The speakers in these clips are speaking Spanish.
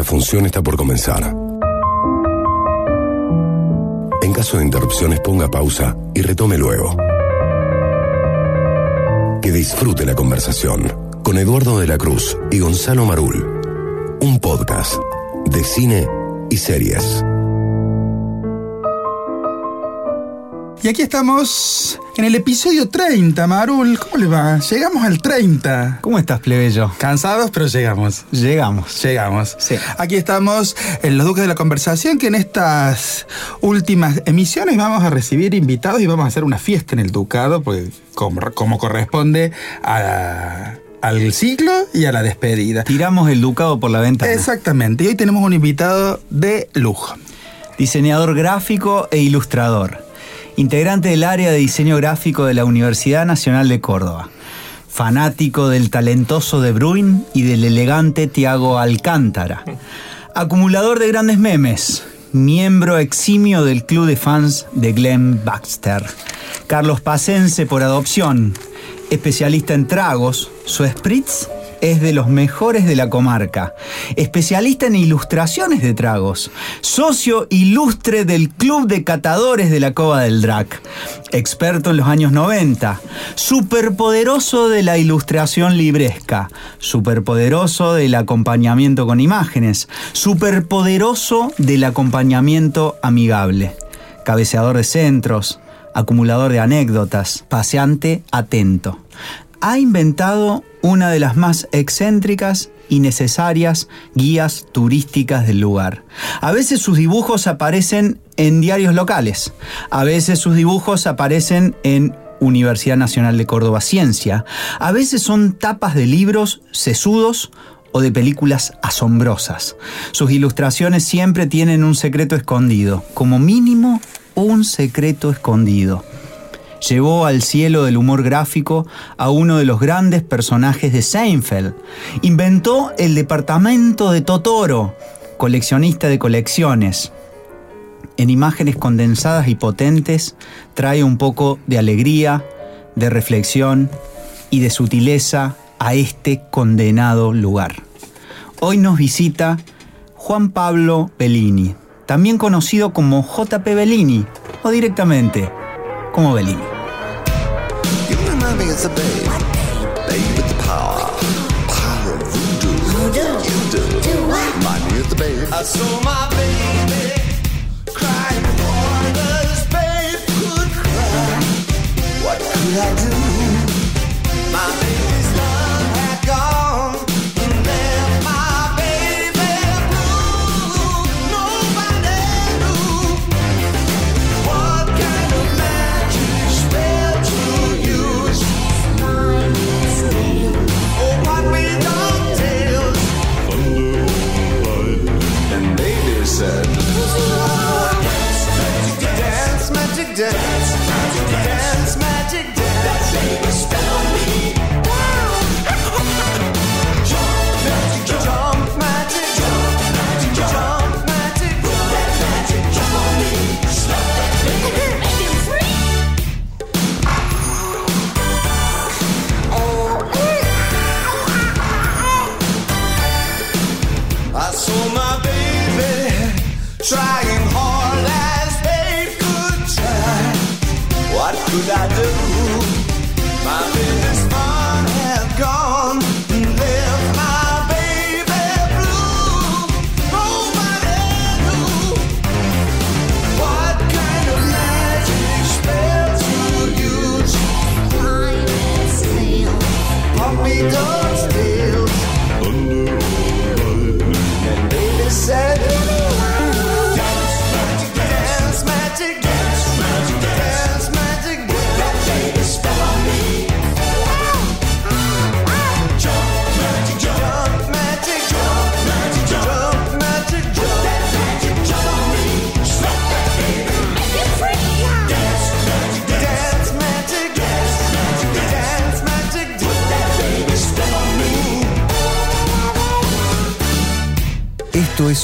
la función está por comenzar. En caso de interrupciones ponga pausa y retome luego. Que disfrute la conversación con Eduardo de la Cruz y Gonzalo Marul. Un podcast de cine y series. Y aquí estamos en el episodio 30, Marul. ¿Cómo le va? Llegamos al 30. ¿Cómo estás, plebeyo? Cansados, pero llegamos. Llegamos. Llegamos. Sí. Aquí estamos en Los Duques de la Conversación, que en estas últimas emisiones vamos a recibir invitados y vamos a hacer una fiesta en el Ducado, porque como, como corresponde a- al ciclo y a la despedida. Tiramos el ducado por la ventana. Exactamente. Y hoy tenemos un invitado de lujo. Diseñador gráfico e ilustrador. Integrante del área de diseño gráfico de la Universidad Nacional de Córdoba. Fanático del talentoso De Bruyne y del elegante Tiago Alcántara. Acumulador de grandes memes. Miembro eximio del club de fans de Glenn Baxter. Carlos Pacense por adopción. Especialista en tragos. Su spritz es de los mejores de la comarca. Especialista en ilustraciones de tragos. Socio ilustre del Club de Catadores de la Cova del Drac. Experto en los años 90. Superpoderoso de la ilustración libresca. Superpoderoso del acompañamiento con imágenes. Superpoderoso del acompañamiento amigable. Cabeceador de centros. Acumulador de anécdotas. Paseante atento ha inventado una de las más excéntricas y necesarias guías turísticas del lugar. A veces sus dibujos aparecen en diarios locales, a veces sus dibujos aparecen en Universidad Nacional de Córdoba Ciencia, a veces son tapas de libros sesudos o de películas asombrosas. Sus ilustraciones siempre tienen un secreto escondido, como mínimo un secreto escondido llevó al cielo del humor gráfico a uno de los grandes personajes de Seinfeld. Inventó el departamento de Totoro, coleccionista de colecciones. En imágenes condensadas y potentes trae un poco de alegría, de reflexión y de sutileza a este condenado lugar. Hoy nos visita Juan Pablo Bellini, también conocido como JP Bellini o directamente como Bellini. You remind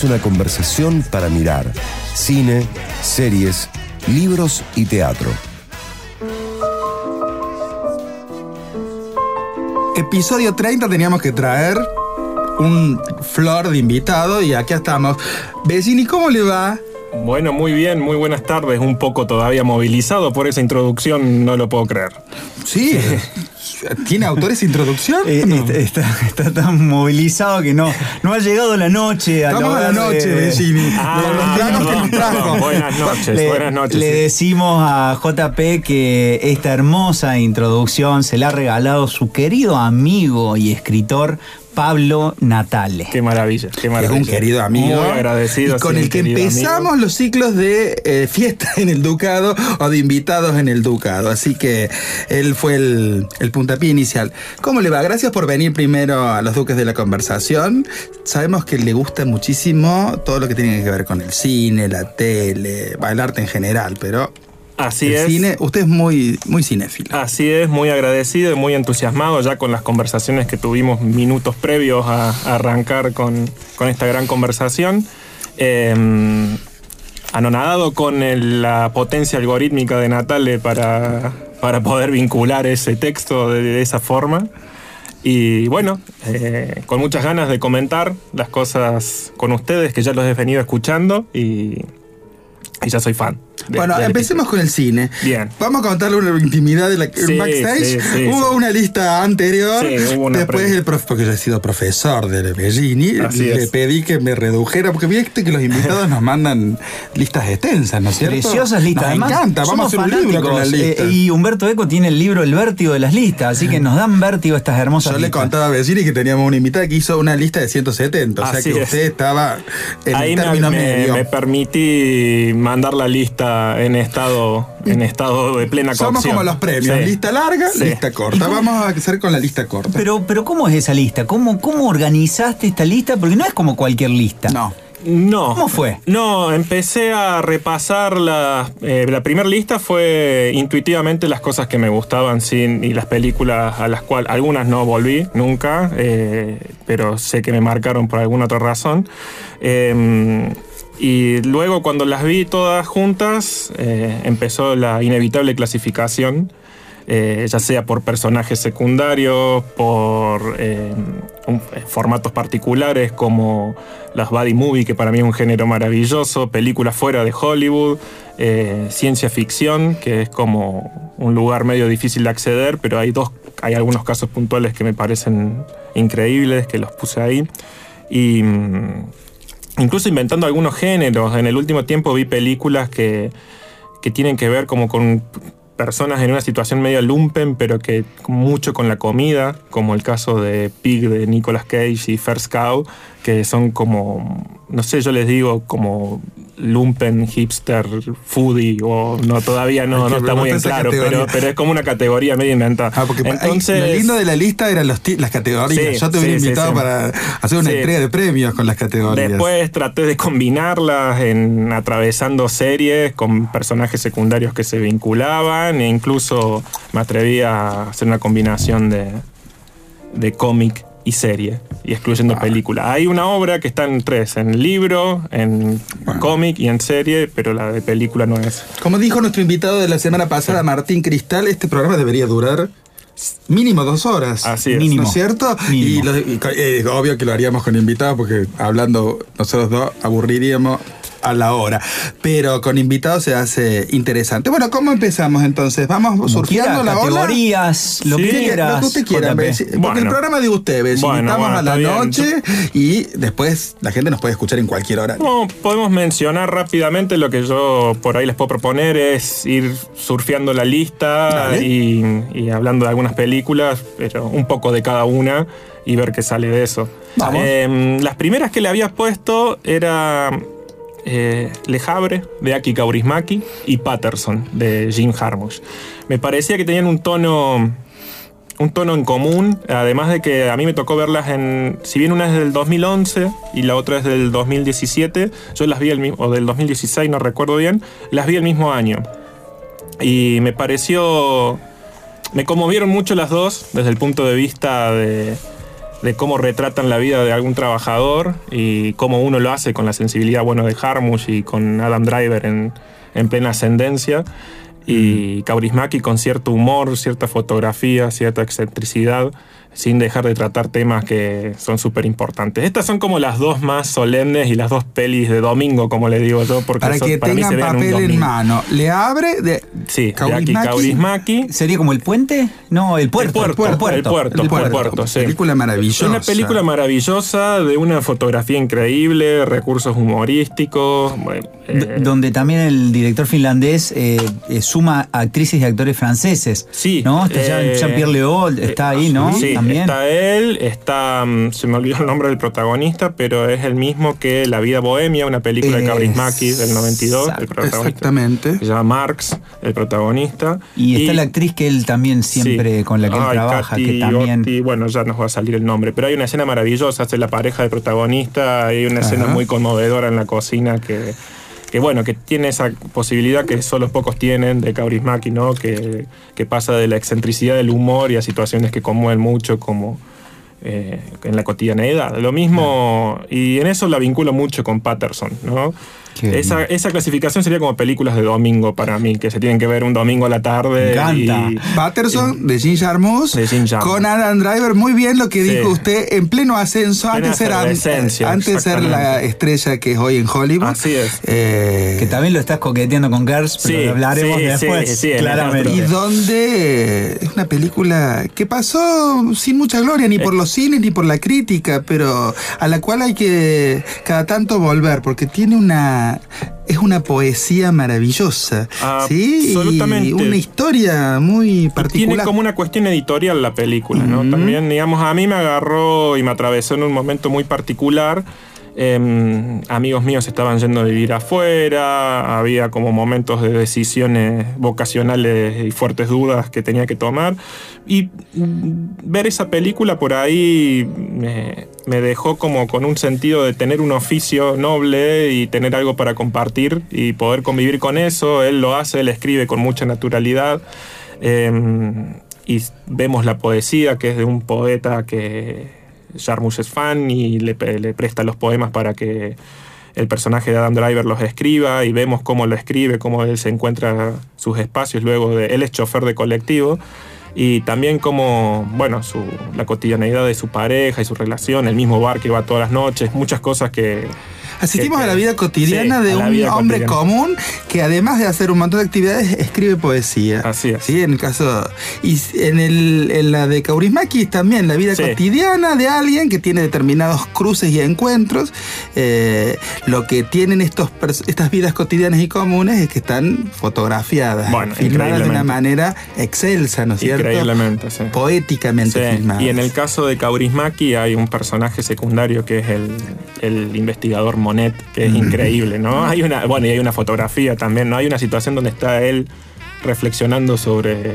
una conversación para mirar cine, series, libros y teatro. Episodio 30 teníamos que traer un flor de invitado y aquí estamos. Vecini, ¿cómo le va? Bueno, muy bien, muy buenas tardes. Un poco todavía movilizado por esa introducción, no lo puedo creer. Sí. ¿Tiene autores introducción? Eh, No. está, está- está tan movilizado que no, no ha llegado la noche. al Estamos a la hogar de- noche, que perdón, nos trajo. perdón. Buenas noches, Le, buenas noches. le sí. decimos a JP que esta hermosa introducción se la ha regalado su querido amigo y escritor Pablo Natale. Qué maravilla, qué Es maravilla. un querido amigo. Muy agradecido. Y con sí, el que empezamos amigo. los ciclos de eh, fiesta en el Ducado o de invitados en el Ducado. Así que él fue el, el puntapié inicial. ¿Cómo le va? Gracias por venir primero a los Duques de la Conversación. Sabemos que le gusta muchísimo todo lo que tiene que ver con el cine, la tele, el arte en general, pero Así el es. cine, usted es muy, muy cinéfilo. Así es, muy agradecido y muy entusiasmado ya con las conversaciones que tuvimos minutos previos a, a arrancar con, con esta gran conversación. Eh, anonadado con el- la potencia algorítmica de Natale para, para poder vincular ese texto de, de esa forma. Y bueno, eh, con muchas ganas de comentar las cosas con ustedes, que ya los he venido escuchando y, y ya soy fan. De- Bueno, empecemos con el cine. Bien. Vamos a contarle una intimidad de la Sí, backstage. sí, sí, hubo sí. una lista anterior. Sí, hubo una Después el profe, porque yo he sido profesor de Bellini, Así le es. pedí que me redujera, porque viste que los invitados nos mandan listas extensas, ¿no es cierto? Preciosas listas. Nos Además, encanta, vamos a hacer un libro con las fanáticos, listas. eh, y Humberto Eco tiene el libro El vértigo de las listas, así que nos dan vértigo estas hermosas yo le listas. contaba a Bellini que teníamos una invitada que hizo una lista de 170, o sea Así que es. usted estaba en Ahí el me, término me- medio. me permití mandar la lista en estado, en estado de plena Somos cocción. como los premios, Sí. lista larga, Sí. lista corta. Vamos a hacer con la lista corta. Pero, pero ¿cómo es esa lista? ¿Cómo, ¿Cómo organizaste esta lista? Porque no es como cualquier lista. no. No. ¿Cómo fue? No, empecé a repasar la. eh, la primera lista fue intuitivamente las cosas que me gustaban sin, y las películas a las cuales. Algunas no volví nunca, eh, pero sé que me marcaron por alguna otra razón. Eh, y luego, cuando las vi todas juntas, eh, empezó la inevitable clasificación. Eh, ya sea por personajes secundarios, por eh, eh, formatos particulares como las buddy movie, que para mí es un género maravilloso, películas fuera de Hollywood, ciencia ficción, que es como un lugar medio difícil de acceder, pero hay dos, hay algunos casos puntuales que me parecen increíbles, que los puse ahí. Y mm, incluso inventando algunos géneros. En el último tiempo vi películas que, que tienen que ver como con personas en una situación medio lumpen, pero que mucho con la comida, como el caso de Pig de Nicolas Cage y First Cow, que son como, no sé, yo les digo como lumpen, hipster, foodie, o no, todavía no, no está muy en claro, pero, pero es como una categoría medio inventada. Ah, porque Entonces, lo lindo de la lista eran los las categorías. Sí, Yo te hubiera sí, invitado sí. para hacer una entrega de premios con las categorías. Después traté de combinarlas en atravesando series con personajes secundarios que se vinculaban e incluso me atreví a hacer una combinación de, de cómic y serie y excluyendo Ah. película. Hay una obra que está en tres, en libro, en cómic y en serie, pero la de película no es. Como dijo nuestro invitado de la semana pasada, Martín Cristal, este programa debería durar mínimo dos horas. Así es. Mínimo. ¿No es cierto? Mínimo. Y, lo- y eh, obvio que lo haríamos con invitados porque hablando nosotros dos aburriríamos a la hora. Pero con invitados se hace interesante. Bueno, ¿cómo empezamos entonces? Vamos Como surgiendo quiera, la ola. categorías, lo Sí, que Lo quieras. que usted quiera, porque Bueno. el programa de usted, Bessi, Bueno, invitamos bueno, a la bien. noche y después la gente nos puede escuchar en cualquier hora. No, podemos mencionar rápidamente lo que yo por ahí les puedo proponer es ir surfeando la lista y, y hablando de algunas películas, pero un poco de cada una y ver qué sale de eso. Vamos. Eh, las primeras que le había puesto era eh, Le de Aki Kaurismäki y Patterson de Jim Jarmusch. Me parecía que tenían un tono un tono en común, además de que a mí me tocó verlas en, si bien una es del 2011 y la otra es del 2017, yo las vi el mismo, o del 2016, no recuerdo bien, las vi el mismo año. Y me pareció, me conmovieron mucho las dos desde el punto de vista de, de cómo retratan la vida de algún trabajador y cómo uno lo hace con la sensibilidad bueno de Harmush y con Adam Driver en, en plena ascendencia y Kaurismäki con cierto humor, cierta fotografía, cierta excentricidad. Sin dejar de tratar temas que son súper importantes. Estas son como las dos más solemnes y las dos pelis de domingo, como le digo yo, porque Para son- que para mí se tengan ven un papel en domingo. mano. Le abre de Sí. Kaurismäki. ¿Sería como el puente? No, el puerto. El puerto, el puerto, El el puerto. puerto, sí. Película maravillosa. Una película maravillosa, de una fotografía increíble, recursos humorísticos. bueno, eh, donde también el director finlandés eh, eh, suma actrices y actores franceses. Sí. ¿No? Está eh, Jean-Pierre Léaud, está ahí, ¿no? Sí, también. Está él, está. mm, Se me olvidó el nombre del protagonista, pero es el mismo que La vida bohemia, una película de Es- Kaurismäki del 92. El protagonista. Exactamente. Se llama Marx, el protagonista. Y está la actriz que él también siempre Sí. con la que él Ay, trabaja, Katy que también. Bueno, ya nos va a salir el nombre. Pero hay una escena maravillosa, hace la pareja del protagonista, hay una escena muy conmovedora en la cocina que, que bueno, que tiene esa posibilidad que solo pocos tienen de Kaurismäki, ¿no? Que, que pasa de la excentricidad del humor y a situaciones que conmueven mucho como eh, en la cotidianeidad. Lo mismo, y en eso la vinculo mucho con Patterson, ¿no? Esa, esa clasificación sería como películas de domingo para mí, que se tienen que ver un domingo a la tarde. Me encanta. y- Patterson de Jim Jarmusch De Jim Jarmusch. con Adam Driver. Muy bien lo que Sí. dijo usted en pleno ascenso. Plena Antes era antes de ser la estrella que es hoy en Hollywood. Así es. Eh, Que también lo estás coqueteando con Girls, pero Sí, lo hablaremos sí, después. sí, sí, en el claramente. y donde es una película que pasó sin mucha gloria, ni por los cines ni por la crítica, pero a la cual hay que cada tanto volver, porque tiene una. Es una poesía maravillosa. Ah, ¿sí? absolutamente. Y una historia muy Tiene particular. como una cuestión editorial la película, ¿no? También, digamos, a mí me agarró y me atravesó en un momento muy particular. Em, amigos míos estaban yendo a vivir afuera, había como momentos de decisiones vocacionales y fuertes dudas que tenía que tomar. Y mm, ver esa película por ahí me, me dejó como con un sentido de tener un oficio noble y tener algo para compartir y poder convivir con eso. Él lo hace, él escribe con mucha naturalidad. Em, y vemos la poesía, que es de un poeta que Jarmusch es fan y le, presta los poemas para que el personaje de Adam Driver los escriba y vemos cómo lo escribe, cómo él se encuentra sus espacios luego de... Él es chofer de colectivo y también cómo, bueno, su, la cotidianeidad de su pareja y su relación, el mismo bar que va todas las noches, muchas cosas que... Asistimos que- a la vida cotidiana Sí, de un hombre cotidiana. común que además de hacer un montón de actividades escribe poesía. Así es. Sí, en el caso y en, el, en la de Kaurismäki también la vida Sí. cotidiana de alguien que tiene determinados cruces y encuentros. Eh, lo que tienen estos estas vidas cotidianas y comunes es que están fotografiadas, Bueno, filmadas de una manera excelsa, ¿no es cierto? Increíblemente, sí. Poéticamente Sí, filmadas. Y en el caso de Kaurismäki hay un personaje secundario que es el, el investigador Monet, que es increíble, ¿no? Hay una, bueno, y hay una fotografía también, ¿no? Hay una situación donde está él reflexionando sobre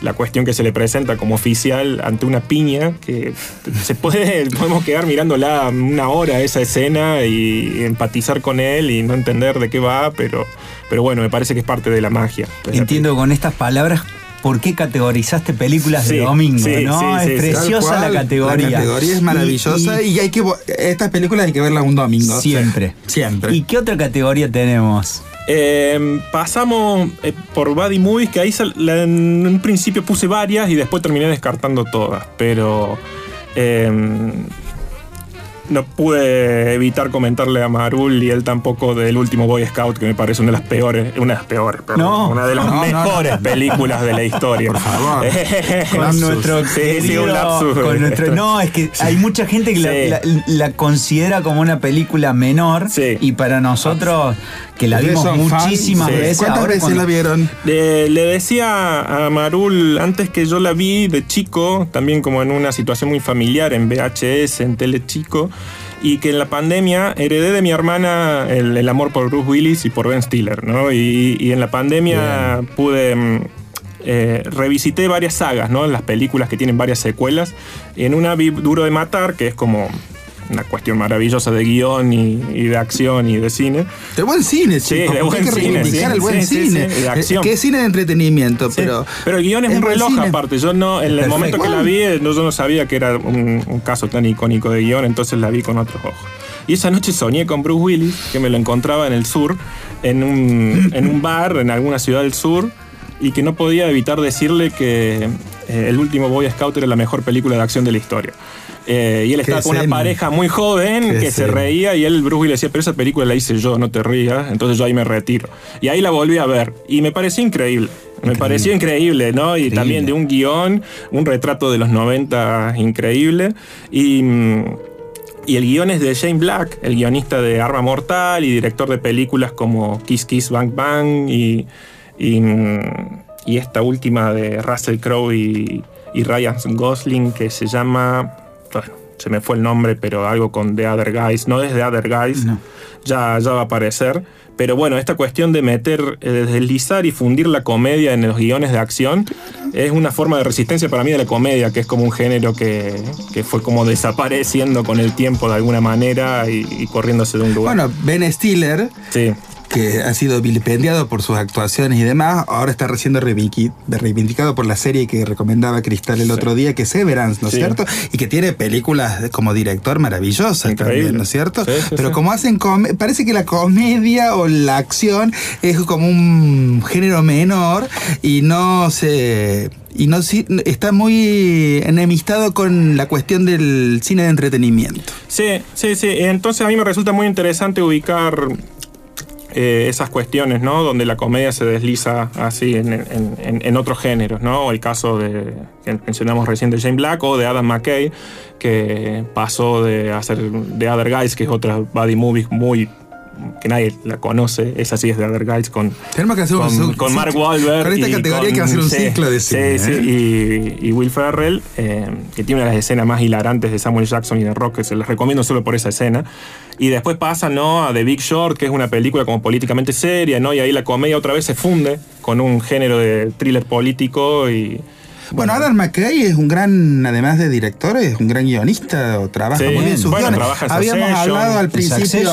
la cuestión que se le presenta como oficial ante una piña que se puede podemos quedar mirándola una hora esa escena y empatizar con él y no entender de qué va pero pero bueno me parece que es parte de la magia Entiendo con estas palabras por qué categorizaste películas Sí, de domingo, sí, ¿no? sí, es preciosa cual, la categoría. La categoría es maravillosa Y- y, hay que estas películas hay que verlas un domingo. Siempre. Siempre. ¿Y qué otra categoría tenemos? Eh, pasamos eh, por Buddy Movies, que ahí sal- la- en un principio puse varias y después terminé descartando todas, pero eh, no pude evitar comentarle a Marul y él tampoco del último Boy Scout, que me parece una de las peores, una de las peores, perdón, No. una de las No, no, mejores películas de la historia. Por favor. Con nuestro Sí, sí, un lapsus. con nuestro- no, es que hay mucha gente que la- Sí. la, la considera como una película menor y para nosotros que la vimos muchísimas sí. veces. ¿Cuántas ahora veces cuando- la vieron? Le, le decía a Marul antes que yo la vi de chico, también como en una situación muy familiar, en VHS, en Tele Chico, y que en la pandemia heredé de mi hermana el, el amor por Bruce Willis y por Ben Stiller, ¿no? Y, y en la pandemia pude. mm, eh, revisité varias sagas, ¿no? Las películas que tienen varias secuelas. Y en una vi Duro de Matar, que es como una cuestión maravillosa de guion y, y de acción y de cine. De buen cine, Sí, chicos. de buen hay que cine, reivindicar sí, el buen sí, cine. sí, de acción. Eh, Que es cine de entretenimiento, pero. pero el guion es, un reloj cine. aparte. Yo no, en el Perfecto. momento que la vi, eh, yo no sabía que era un, un caso tan icónico de guion, entonces la vi con otros ojos. Y esa noche soñé con Bruce Willis, que me lo encontraba en el sur, en un, en un bar en alguna ciudad del sur, y que no podía evitar decirle que eh, El último Boy Scout era la mejor película de acción de la historia. Eh, y él estaba con una pareja muy joven que se reía y él, Bruce Willis, le decía, pero esa película la hice yo, no te rías. Entonces yo ahí me retiro. Y ahí la volví a ver y me pareció increíble. Me pareció increíble, ¿no? Y Increíble. también de un guion, un retrato de los 90 increíble. Y, mm, y el guion es de Shane Black, el guionista de Arma Mortal y director de películas como Kiss Kiss Bang Bang y, y, mm, y esta última de Russell Crowe y, y Ryan Gosling que se llama, bueno, se me fue el nombre, pero algo con The Other Guys, no es The Other Guys, No. ya, ya va a aparecer. Pero bueno, esta cuestión de meter, eh, deslizar y fundir la comedia en los guiones de acción es una forma de resistencia para mí de la comedia, que es como un género que, que fue como desapareciendo con el tiempo de alguna manera y, y corriéndose de un lugar. Bueno, Ben Stiller, sí, que ha sido vilipendiado por sus actuaciones y demás, ahora está reivindiqui- reivindicado por la serie que recomendaba Cristal el otro día, que es Severance, ¿no es Sí. cierto? Y que tiene películas como director maravillosas Increíble. también, ¿no es cierto? Sí, Pero como hacen, parece que la comedia o la acción es como un género menor y no se... Y no está muy enemistado con la cuestión del cine de entretenimiento. sí, sí, sí. Entonces a mí me resulta muy interesante ubicar eh, esas cuestiones, ¿no? Donde la comedia se desliza así en, en- otros géneros, ¿no? El caso de que mencionamos recién de Jane Black o de Adam McKay, que pasó de hacer The Other Guys, que es otra buddy movie muy que nadie la conoce, esa sí es The Other Guys con Tenemos que hacer un con, con Mark Wahlberg. Con esta y categoría hay que con- hacer un sí, ciclo de cine. Sí, sí, ¿eh? y, y Will Ferrell, eh, que tiene una de las escenas más hilarantes de Samuel Jackson y de Rock, que se las recomiendo solo por esa escena. Y después pasa ¿no? a The Big Short, que es una película como políticamente seria, ¿no? y ahí la comedia otra vez se funde con un género de thriller político y. Bueno, Adam McKay es un gran, además de director, es un gran guionista, o trabaja Sí, muy bien sus bueno, guiones. Habíamos hablado al principio,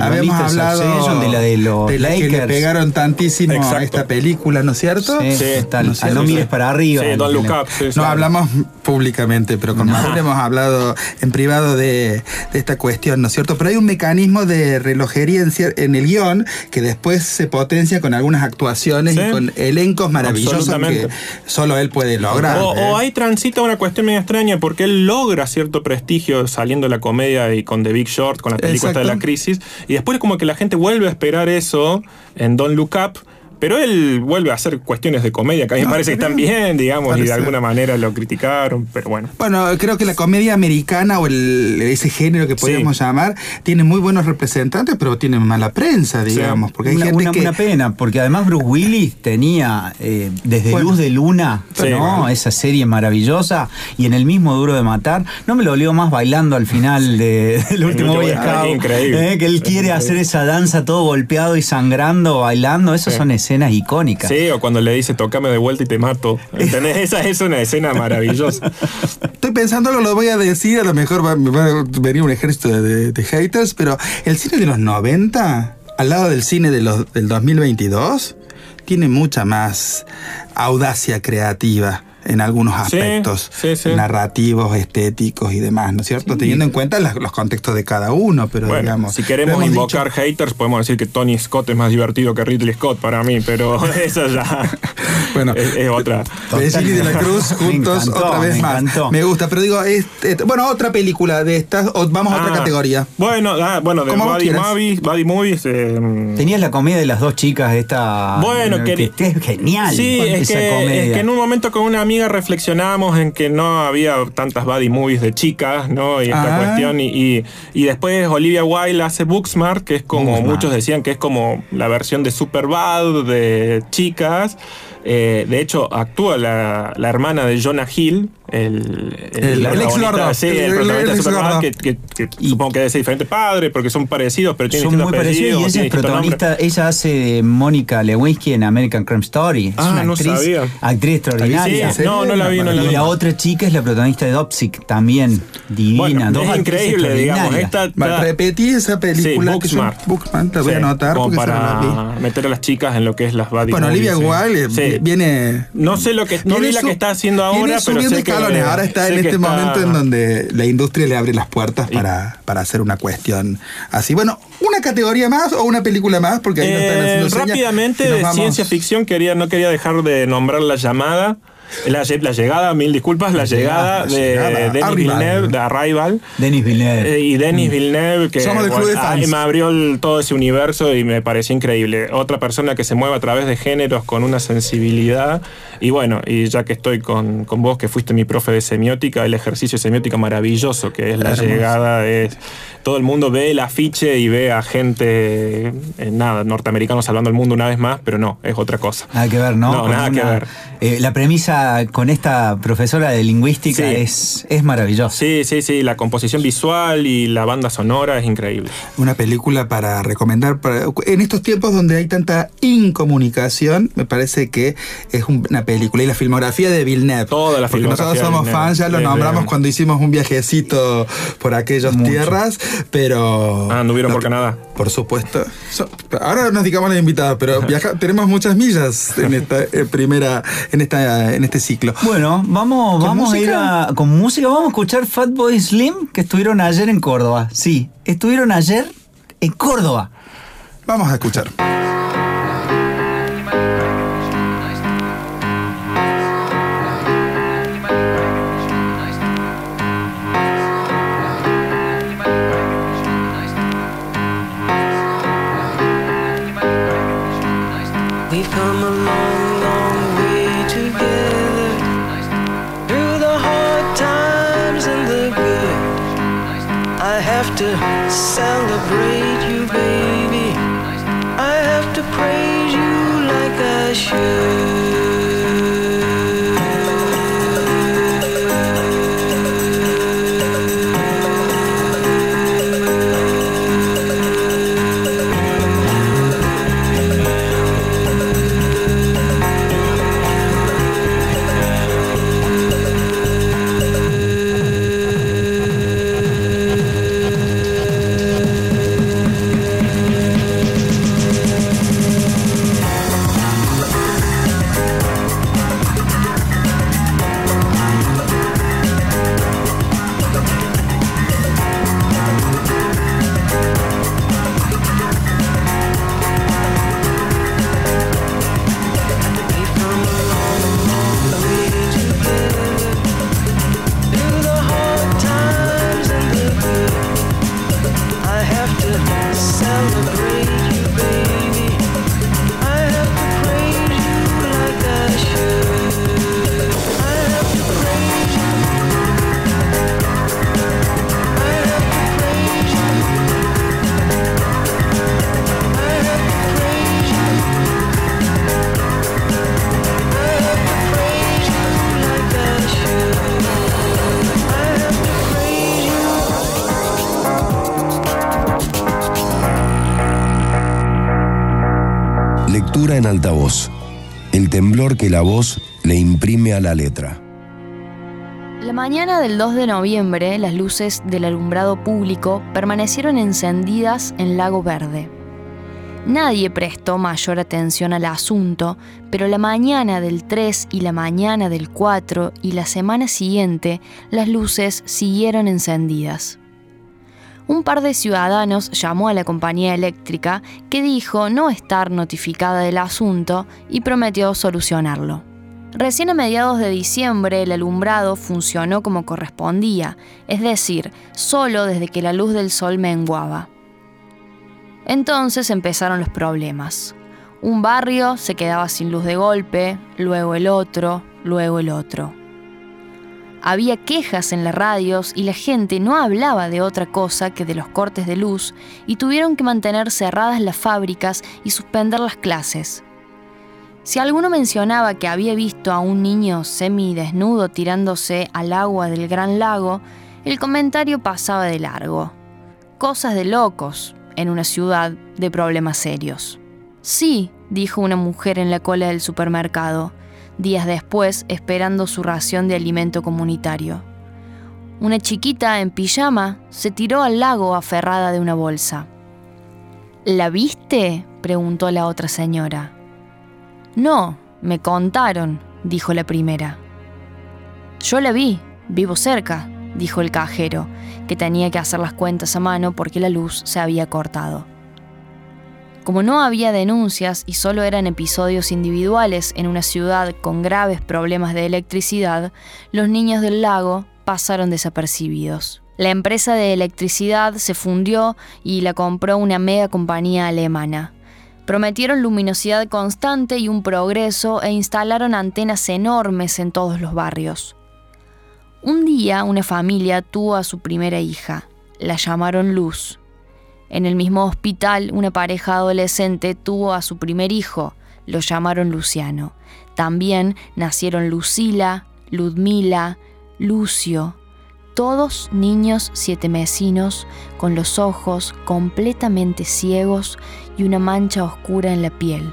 habíamos hablado de la de los de la que le pegaron tantísimo a esta película, ¿no es cierto? Sí, Sí. está- No sé, no sí, mires sí. para arriba. Sí, Don't Look Up. sí, sí. No hablamos públicamente, pero con Manuel hemos hablado en privado de, de esta cuestión, ¿no es cierto? Pero hay un mecanismo de relojería en, el guion que después se potencia con algunas actuaciones Sí. y con elencos maravillosos que solo él puede O, ¿eh? o ahí transita una cuestión medio extraña porque él logra cierto prestigio saliendo de la comedia y con The Big Short, con la película de la crisis, y después como que la gente vuelve a esperar eso en Don't Look Up. Pero él vuelve a hacer cuestiones de comedia que a mí me No, parece que está están bien. digamos, y de alguna manera lo criticaron, pero bueno. Bueno, creo que la comedia americana o el- ese género que podríamos llamar tiene muy buenos representantes, pero tiene mala prensa, digamos, porque hay una, gente una- que una pena, porque además Bruce Willis tenía eh, desde Bueno. Luz de Luna, Sí, ¿no? bueno. Esa serie maravillosa, y en el mismo Duro de Matar, no me lo olió más bailando al final de- del último último Boy Scout, increíble. eh, que él quiere hacer esa danza todo golpeado y sangrando, bailando, esas Sí. son escenas icónicas. Sí, o cuando le dice tocame de vuelta y te mato. ¿Entendés? Esa es una escena maravillosa. Estoy pensando, lo voy a decir, a lo mejor va, a venir un ejército de, de- de haters, pero el cine de los 90, al lado del cine de los, del 2022, tiene mucha más audacia creativa en algunos aspectos sí, sí. narrativos, estéticos y demás, ¿no es cierto? Teniendo en cuenta las- los contextos de cada uno, pero Bueno, digamos... si queremos invocar dicho. haters, podemos decir que Tony Scott es más divertido que Ridley Scott para mí, pero eso ya Bueno. es, es otra. Medellín y de la Cruz Me juntos encantó, otra vez me más. encantó. Me gusta, pero digo, este, bueno, otra película de estas, o vamos a otra Ah, categoría. Bueno, ah, bueno de Buddy. Movies, Buddy Movies eh, Tenías la comedia de las dos chicas, esta. Bueno, que, que- que es genial. Sí, es esa que, comedia. es que en un momento con una amiga reflexionábamos en que no había tantas buddy movies de chicas, ¿no? Y esta Ah. cuestión. Y, y, y después Olivia Wilde hace Booksmart, que es como Booksmart. muchos decían que es como la versión de Superbad de chicas. Eh, de hecho, actúa la, la hermana de Jonah Hill, el, El- la el ex. Sí, El- el, el- protagonista el de gordo. que, que- que Y- supongo que debe ser diferente padre, porque son parecidos, pero tienen Son muy parecidos y ella es protagonista, ella hace de Mónica Lewinsky en American Crime Story. Es Ah, una no actriz, sabía. actriz extraordinaria. Sí, no, no la vi, no la y vi. la otra chica es la protagonista de Dopsic, también divina. Bueno, dos es actrices increíble, digamos. Esta, repetí esa película Sí, Booksmart. Booksmart, la voy a anotar como porque para meter a las chicas en lo que es las buddy Bueno, Olivia sí. Wilde eh, viene. No sé lo que no viene vi la que está haciendo ahora, pero sé que escalones. Ahora está en este está- momento en donde la industria le abre las puertas Y- para, para hacer una cuestión así. Bueno, una categoría más o una película más, porque ahí nos están Eh, haciendo señas rápidamente y nos de vamos- ciencia ficción quería no quería dejar de nombrar la llamada La, lle- la llegada, mil disculpas, la, llegada, de Denis Arrival. Villeneuve, de Arrival. Denis Villeneuve. Eh, y Denis Villeneuve, que Somos de fans. me abrió el- todo ese universo y me pareció increíble. Otra persona que se mueve a través de géneros con una sensibilidad. Y bueno, y ya que estoy con, con vos, que fuiste mi profe de semiótica, el ejercicio de semiótica maravilloso que es la Hermoso. llegada, es. Todo el mundo ve el afiche y ve a gente, eh, nada, norteamericanos salvando el mundo una vez más, pero no, es otra cosa. Nada que ver, ¿no? No, nada que ver. eh, la premisa con esta profesora de lingüística Sí. es, es maravillosa. Sí, sí, sí, la composición visual y la banda sonora es increíble. Una película para recomendar. para- en estos tiempos donde hay tanta incomunicación, me parece que es un- una película. Y la filmografía de Villeneuve. Toda la Porque filmografía nosotros somos fans, ya lo nombramos cuando hicimos un viajecito por aquellas tierras, pero. Ah, anduvieron por Canadá. Por supuesto. So- ahora nos digamos las invitadas, pero viaja- tenemos muchas millas en esta eh, primera, en esta, en este ciclo. Bueno, vamos, ¿Con vamos a ir a, con música. Vamos a escuchar Fatboy Slim, que estuvieron ayer en Córdoba. Sí, estuvieron ayer en Córdoba. Vamos a escuchar. Altavoz. El temblor que la voz le imprime a la letra. La mañana del 2 de noviembre, las luces del alumbrado público permanecieron encendidas en Lago Verde. Nadie prestó mayor atención al asunto, pero la mañana del 3 y la mañana del 4 y la semana siguiente, las luces siguieron encendidas. Un par de ciudadanos llamó a la compañía eléctrica que dijo no estar notificada del asunto y prometió solucionarlo. Recién a mediados de diciembre el alumbrado funcionó como correspondía, es decir, solo desde que la luz del sol menguaba. Entonces empezaron los problemas. Un barrio se quedaba sin luz de golpe, luego el otro, luego el otro. Había quejas en las radios y la gente no hablaba de otra cosa que de los cortes de luz y tuvieron que mantener cerradas las fábricas y suspender las clases. Si alguno mencionaba que había visto a un niño semidesnudo tirándose al agua del gran lago, el comentario pasaba de largo. Cosas de locos en una ciudad de problemas serios. Sí, dijo una mujer en la cola del supermercado, días después esperando su ración de alimento comunitario. Una chiquita en pijama se tiró al lago aferrada de una bolsa. ¿La viste? preguntó la otra señora. No, me contaron, dijo la primera. Yo la vi, vivo cerca, dijo el cajero, que tenía que hacer las cuentas a mano porque la luz se había cortado. Como no había denuncias y solo eran episodios individuales en una ciudad con graves problemas de electricidad, los niños del lago pasaron desapercibidos. La empresa de electricidad se fundió y la compró una mega compañía alemana. Prometieron luminosidad constante y un progreso e instalaron antenas enormes en todos los barrios. Un día una familia tuvo a su primera hija. La llamaron Luz. En el mismo hospital una pareja adolescente tuvo a su primer hijo. Lo llamaron Luciano. También nacieron Lucila, Ludmila, Lucio, todos niños sietemesinos con los ojos completamente ciegos y una mancha oscura en la piel,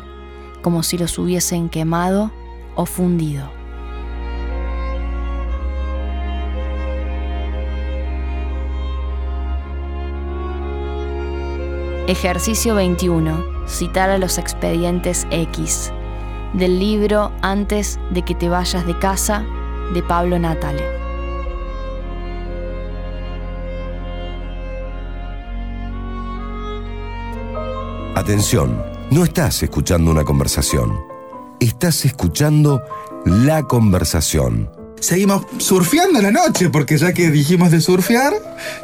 como si los hubiesen quemado o fundido. Ejercicio 21. Citar a los expedientes X. Del libro Antes de que te vayas de casa de Pablo Natale. Atención, no estás escuchando una conversación. Estás escuchando la conversación. Seguimos surfeando la noche, porque ya que dijimos de surfear,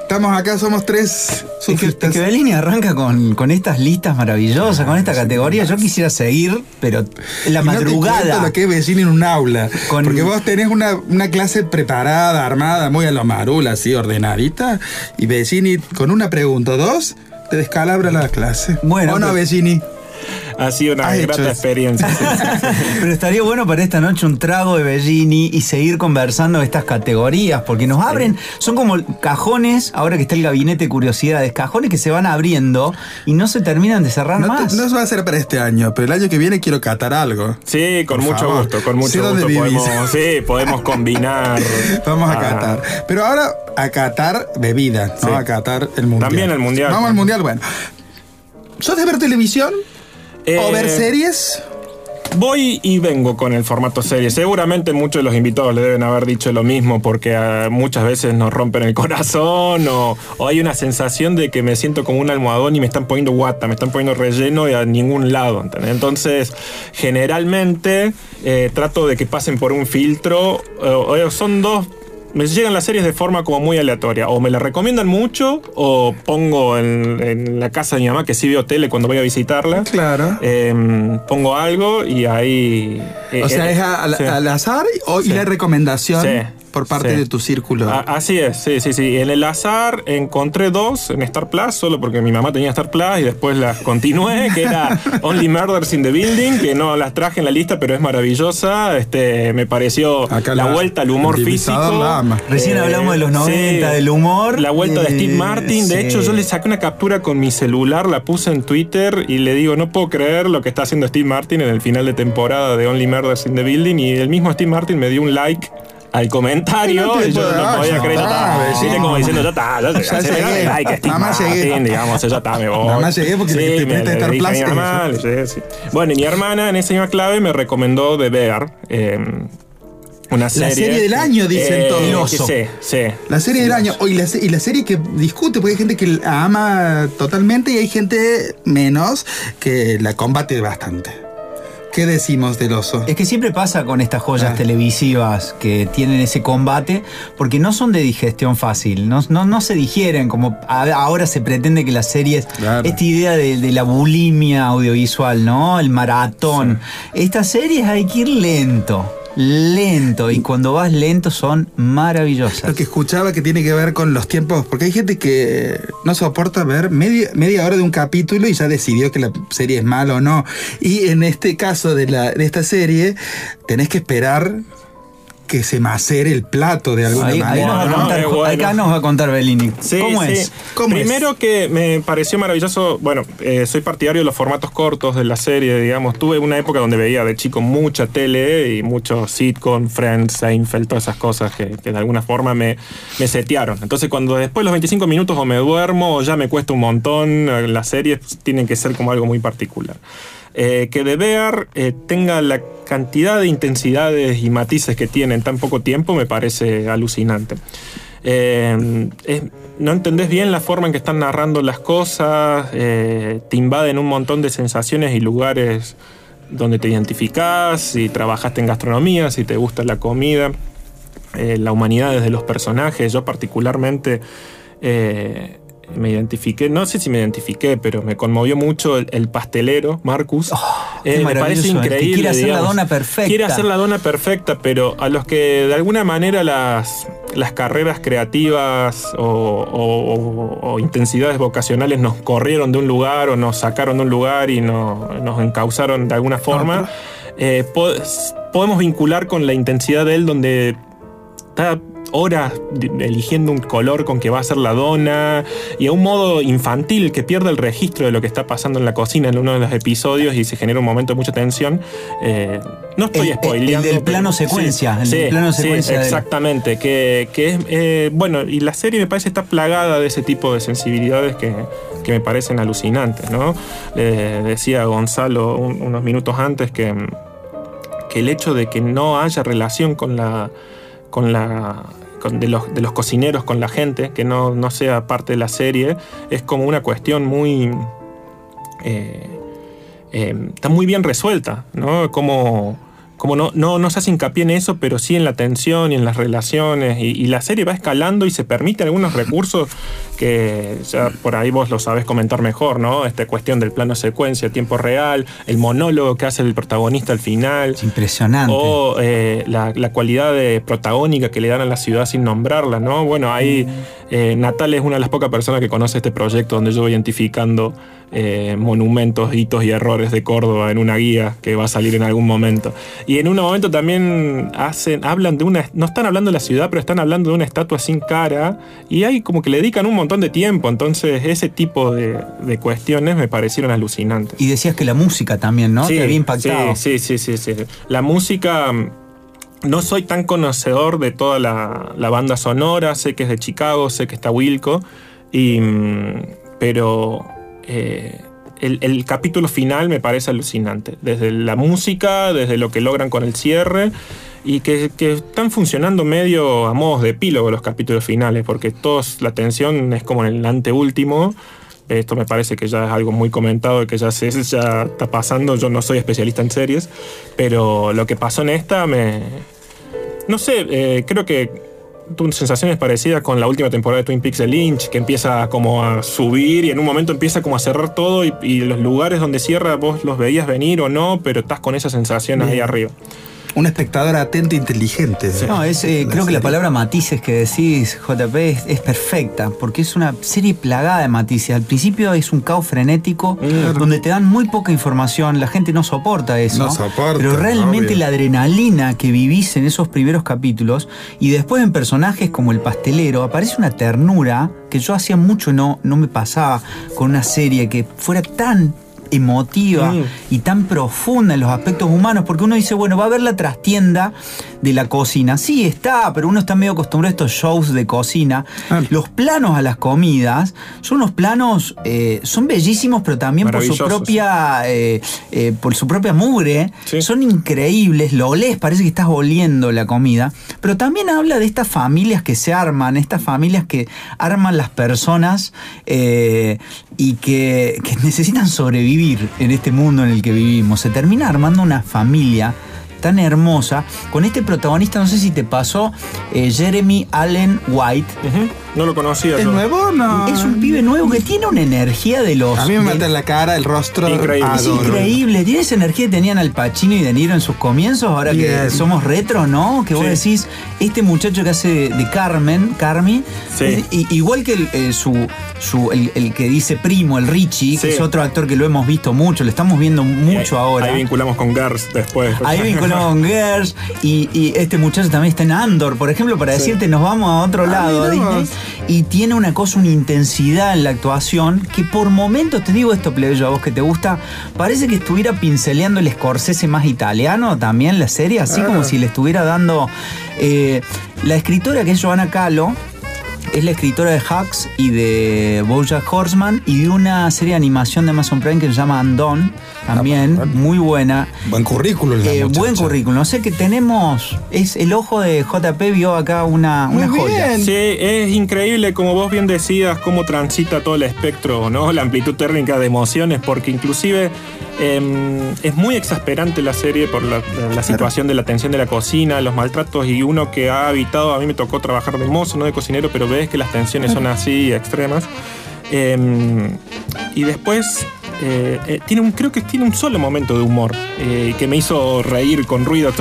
estamos acá, somos tres surfistas. es que Bellini arranca con, con estas listas maravillosas, con esta categoría. Yo quisiera seguir, pero la Y no te madrugada. lo que es vecino en un aula. Con- Porque vos tenés una, una clase preparada, armada, muy a lo marula, así, ordenadita. Y Vecini, con una pregunta o dos, te descalabra la clase. Bueno, ¿O no, pero- Vecini? Ha sido una Has grata experiencia. Pero estaría bueno para esta noche un trago de Bellini y seguir conversando de estas categorías, porque nos abren, son como cajones, ahora que está el gabinete de curiosidades, cajones que se van abriendo y no se terminan de cerrar No, más. te- no va a ser para este año, pero el año que viene quiero catar algo. Sí, con Por mucho favor. gusto, con mucho gusto. Podemos, sí, podemos combinar. Vamos a ah, catar. Pero ahora a catar bebida, Sí. no a catar el mundial. También el mundial. Vamos al mundial, bueno. ¿Sos de ver televisión? ¿O eh, ver series? Voy y vengo con el formato serie. Seguramente muchos de los invitados le deben haber dicho lo mismo porque ah, muchas veces nos rompen el corazón o, o hay una sensación de que me siento como un almohadón y me están poniendo guata, me están poniendo relleno y a ningún lado. ¿entendés? Entonces, generalmente eh, trato de que pasen por un filtro. eh, son dos me llegan las series de forma como muy aleatoria. O me la recomiendan mucho, o pongo en, en la casa de mi mamá, que sí veo tele cuando voy a visitarla. Claro. Eh, pongo algo y ahí. eh, o sea, eh, es a- al, sí. al azar o- y la recomendación Sí, por parte de tu círculo. A- así es, sí, sí, sí. En el azar encontré dos en Star Plus, solo porque mi mamá tenía Star Plus y después las continué, que era Only Murders in the Building, que no las traje en la lista, pero es maravillosa. Este, me pareció Acá la, la- vuelta al humor físico. la Recién Eh, hablamos de los 90, sí. del humor. La vuelta de Eh, Steve Martin. De sí. hecho, yo le saqué una captura con mi celular, la puse en Twitter y le digo, no puedo creer lo que está haciendo Steve Martin en el final de temporada de Only Murders in the Building. Y el mismo Steve Martin me dio un like al comentario No te y yo no ah, podía ya creer. ya está, como diciendo, ya está, ya, Ya ya, se llegué. el like a Steve Mamá, Martin, llegué. digamos, ya está, me voy. Mamá, llegué porque te me metiste a Star le dije a Plus, mi mamá, le dije, sí. Bueno, y mi hermana en esa misma clave me recomendó The Bear. eh, una serie. serie del año, dicen Eh, todos. El oso. Sí, sí. La serie del año. Oh, y, la, y la serie que discute, porque hay gente que la ama totalmente y hay gente menos que la combate bastante. ¿Qué decimos del oso? Es que siempre pasa con estas joyas Ah. televisivas que tienen ese combate, porque no son de digestión fácil, no, no, no se digieren como a- ahora se pretende que las series, Claro. esta idea de, de la bulimia audiovisual, ¿no? El maratón. Estas series hay que ir lento, lento, y cuando vas lento son maravillosas. Lo que escuchaba que tiene que ver con los tiempos, porque hay gente que no soporta ver media, media hora de un capítulo y ya decidió que la serie es mala o no. Y en este caso de, la, de esta serie, tenés que esperar que se macere el plato de alguna Ahí, ahí manera. nos va a no, contar, es bueno. acá nos va a contar Bellini. Sí, ¿Cómo sí. es? ¿Cómo Primero que me pareció maravilloso, bueno, eh, soy partidario de los formatos cortos de la serie, digamos. Tuve una época donde veía de chico mucha tele y mucho sitcom, Friends, Seinfeld, todas esas cosas que, que de alguna forma me, me setearon. Entonces cuando después los 25 minutos o me duermo o ya me cuesta un montón, eh, las series tienen que ser como algo muy particular. Eh, que The Bear eh, tenga la cantidad de intensidades y matices que tiene en tan poco tiempo me parece alucinante. Eh, no entendés bien la forma en que están narrando las cosas, te invaden un montón de sensaciones y lugares donde te identificás, si trabajaste en gastronomía, si te gusta la comida, la humanidad desde los personajes. Yo particularmente me identifiqué, no sé si me identifiqué, pero me conmovió mucho el, el pastelero, Marcus. qué Eh, me parece increíble. quiere hacer la dona perfecta. Quiere hacer la dona perfecta, pero a los que de alguna manera las, las carreras creativas o, o- o- o intensidades vocacionales nos corrieron de un lugar o nos sacaron de un lugar y no- nos encauzaron de alguna forma, eh, po- podemos vincular con la intensidad de él donde está horas eligiendo un color con que va a hacer la dona y a un modo infantil que pierde el registro de lo que está pasando en la cocina en uno de los episodios y se genera un momento de mucha tensión. Eh, no estoy El- spoileando. el del plano secuencia, el del plano sí, secuencia del- exactamente. Que, que es, eh, bueno, y la serie me parece está plagada de ese tipo de sensibilidades que, que me parecen alucinantes, ¿no? Le decía Gonzalo un- unos minutos antes que, que el hecho de que no haya relación con la con la con- de, los, de los cocineros con la gente, que no, no sea parte de la serie, es como una cuestión muy... eh, eh, está muy bien resuelta, ¿no? Como, como no, no, no se hace hincapié en eso, pero sí en la tensión y en las relaciones, y, y la serie va escalando y se permite algunos recursos que ya por ahí vos lo sabés comentar mejor, ¿no? Esta cuestión del plano secuencia, tiempo real, el monólogo que hace el protagonista al final. Es impresionante. O eh, la, la cualidad de protagónica que le dan a la ciudad sin nombrarla, ¿no? Bueno, ahí eh, Natal es una de las pocas personas que conoce este proyecto donde yo voy identificando eh, monumentos, hitos y errores de Córdoba en una guía que va a salir en algún momento. Y en un momento también hacen, hablan de una, no están hablando de la ciudad, pero están hablando de una estatua sin cara y hay como que le dedican un montón de tiempo, entonces ese tipo de, de cuestiones me parecieron alucinantes. Y decías que la música también, ¿no? Te había impactado. Sí, sí, sí, sí, sí. La música, mm, no soy tan conocedor de toda la, la banda sonora, sé que es de Chicago, sé que está Wilco, y, mm, pero eh, el, capítulo final me parece alucinante. Desde la música, desde lo que logran con el cierre. Y que, están funcionando medio a modos de epílogo los capítulos finales, porque todos la tensión es como en el anteúltimo, esto me parece que ya es algo muy comentado que ya, se, ya está pasando. Yo no soy especialista en series, pero lo que pasó en esta me. No sé, eh, creo que tuve sensaciones parecidas con la última temporada de Twin Peaks de Lynch, que empieza como a subir y en un momento empieza como a cerrar todo y, y los lugares donde cierra vos los veías venir o no, pero estás con esa sensación ahí arriba. Un espectador atento e inteligente. No, es, eh, creo que la palabra matices que decís, JP, es, es perfecta, porque es una serie plagada de matices. Al principio es un caos frenético, donde te dan muy poca información, la gente no soporta eso. No soporta, Pero realmente obvio. la adrenalina que vivís en esos primeros capítulos, y después en personajes como el pastelero, aparece una ternura que yo hacía mucho no, no me pasaba con una serie que fuera tan emotiva Mm. y tan profunda en los aspectos humanos, porque uno dice, bueno, va a ver la trastienda de la cocina. Sí, está, pero uno está medio acostumbrado a estos shows de cocina. Ah. Los planos a las comidas son unos planos, eh, son bellísimos, pero también por su propia, eh, eh, por su propia mugre. Sí. Son increíbles, lo olés, parece que estás oliendo la comida. Pero también habla de estas familias que se arman, estas familias que arman las personas y que, que necesitan sobrevivir en este mundo en el que vivimos. Se termina armando una familia tan hermosa con este protagonista, no sé si te pasó, eh, Jeremy Allen White. No lo conocía ¿Es yo. nuevo o no? Es un pibe nuevo que tiene una energía de los... A mí me mata en la cara, el rostro. Increíble. es increíble, tiene esa energía que tenían Al Pacino y De Niro en sus comienzos, ahora que somos retro, ¿no? Que vos Sí. decís, este muchacho que hace de, de Carmen, Carmi, Sí. es- i- igual que el, eh, su, su- el, el que dice primo, el Richie, que es otro actor que lo hemos visto mucho, lo estamos viendo mucho Ahí- ahora. Ahí vinculamos con Gars después. Ahí vinculamos con Girls y, y este muchacho también está en Andor, por ejemplo, para decirte nos vamos a otro lado a Ah, mira Disney. Y tiene una cosa, una intensidad en la actuación que por momentos, te digo esto, plebeyo, a vos que te gusta, parece que estuviera pinceleando el Scorsese más italiano también la serie, así como si le estuviera dando. eh, la escritora que es Joana Calo. es la escritora de Hacks y de Bojack Horseman y de una serie de animación de Amazon Prime que se llama Undone, también Ah, bueno. muy buena. Buen currículum. la Eh, buen currículum. O sea que tenemos, es el ojo de JP vio acá una, Muy una joya. bien. Sí, es increíble, como vos bien decías, cómo transita todo el espectro, ¿no? La amplitud térmica de emociones, porque inclusive em, es muy exasperante la serie por la, la situación de la tensión de la cocina, los maltratos, y uno que ha habitado, a mí me tocó trabajar de mozo, no de cocinero, pero ves que las tensiones son así extremas. Em, y después eh, eh, tiene un, creo que tiene un solo momento de humor eh, que me hizo reír con ruido.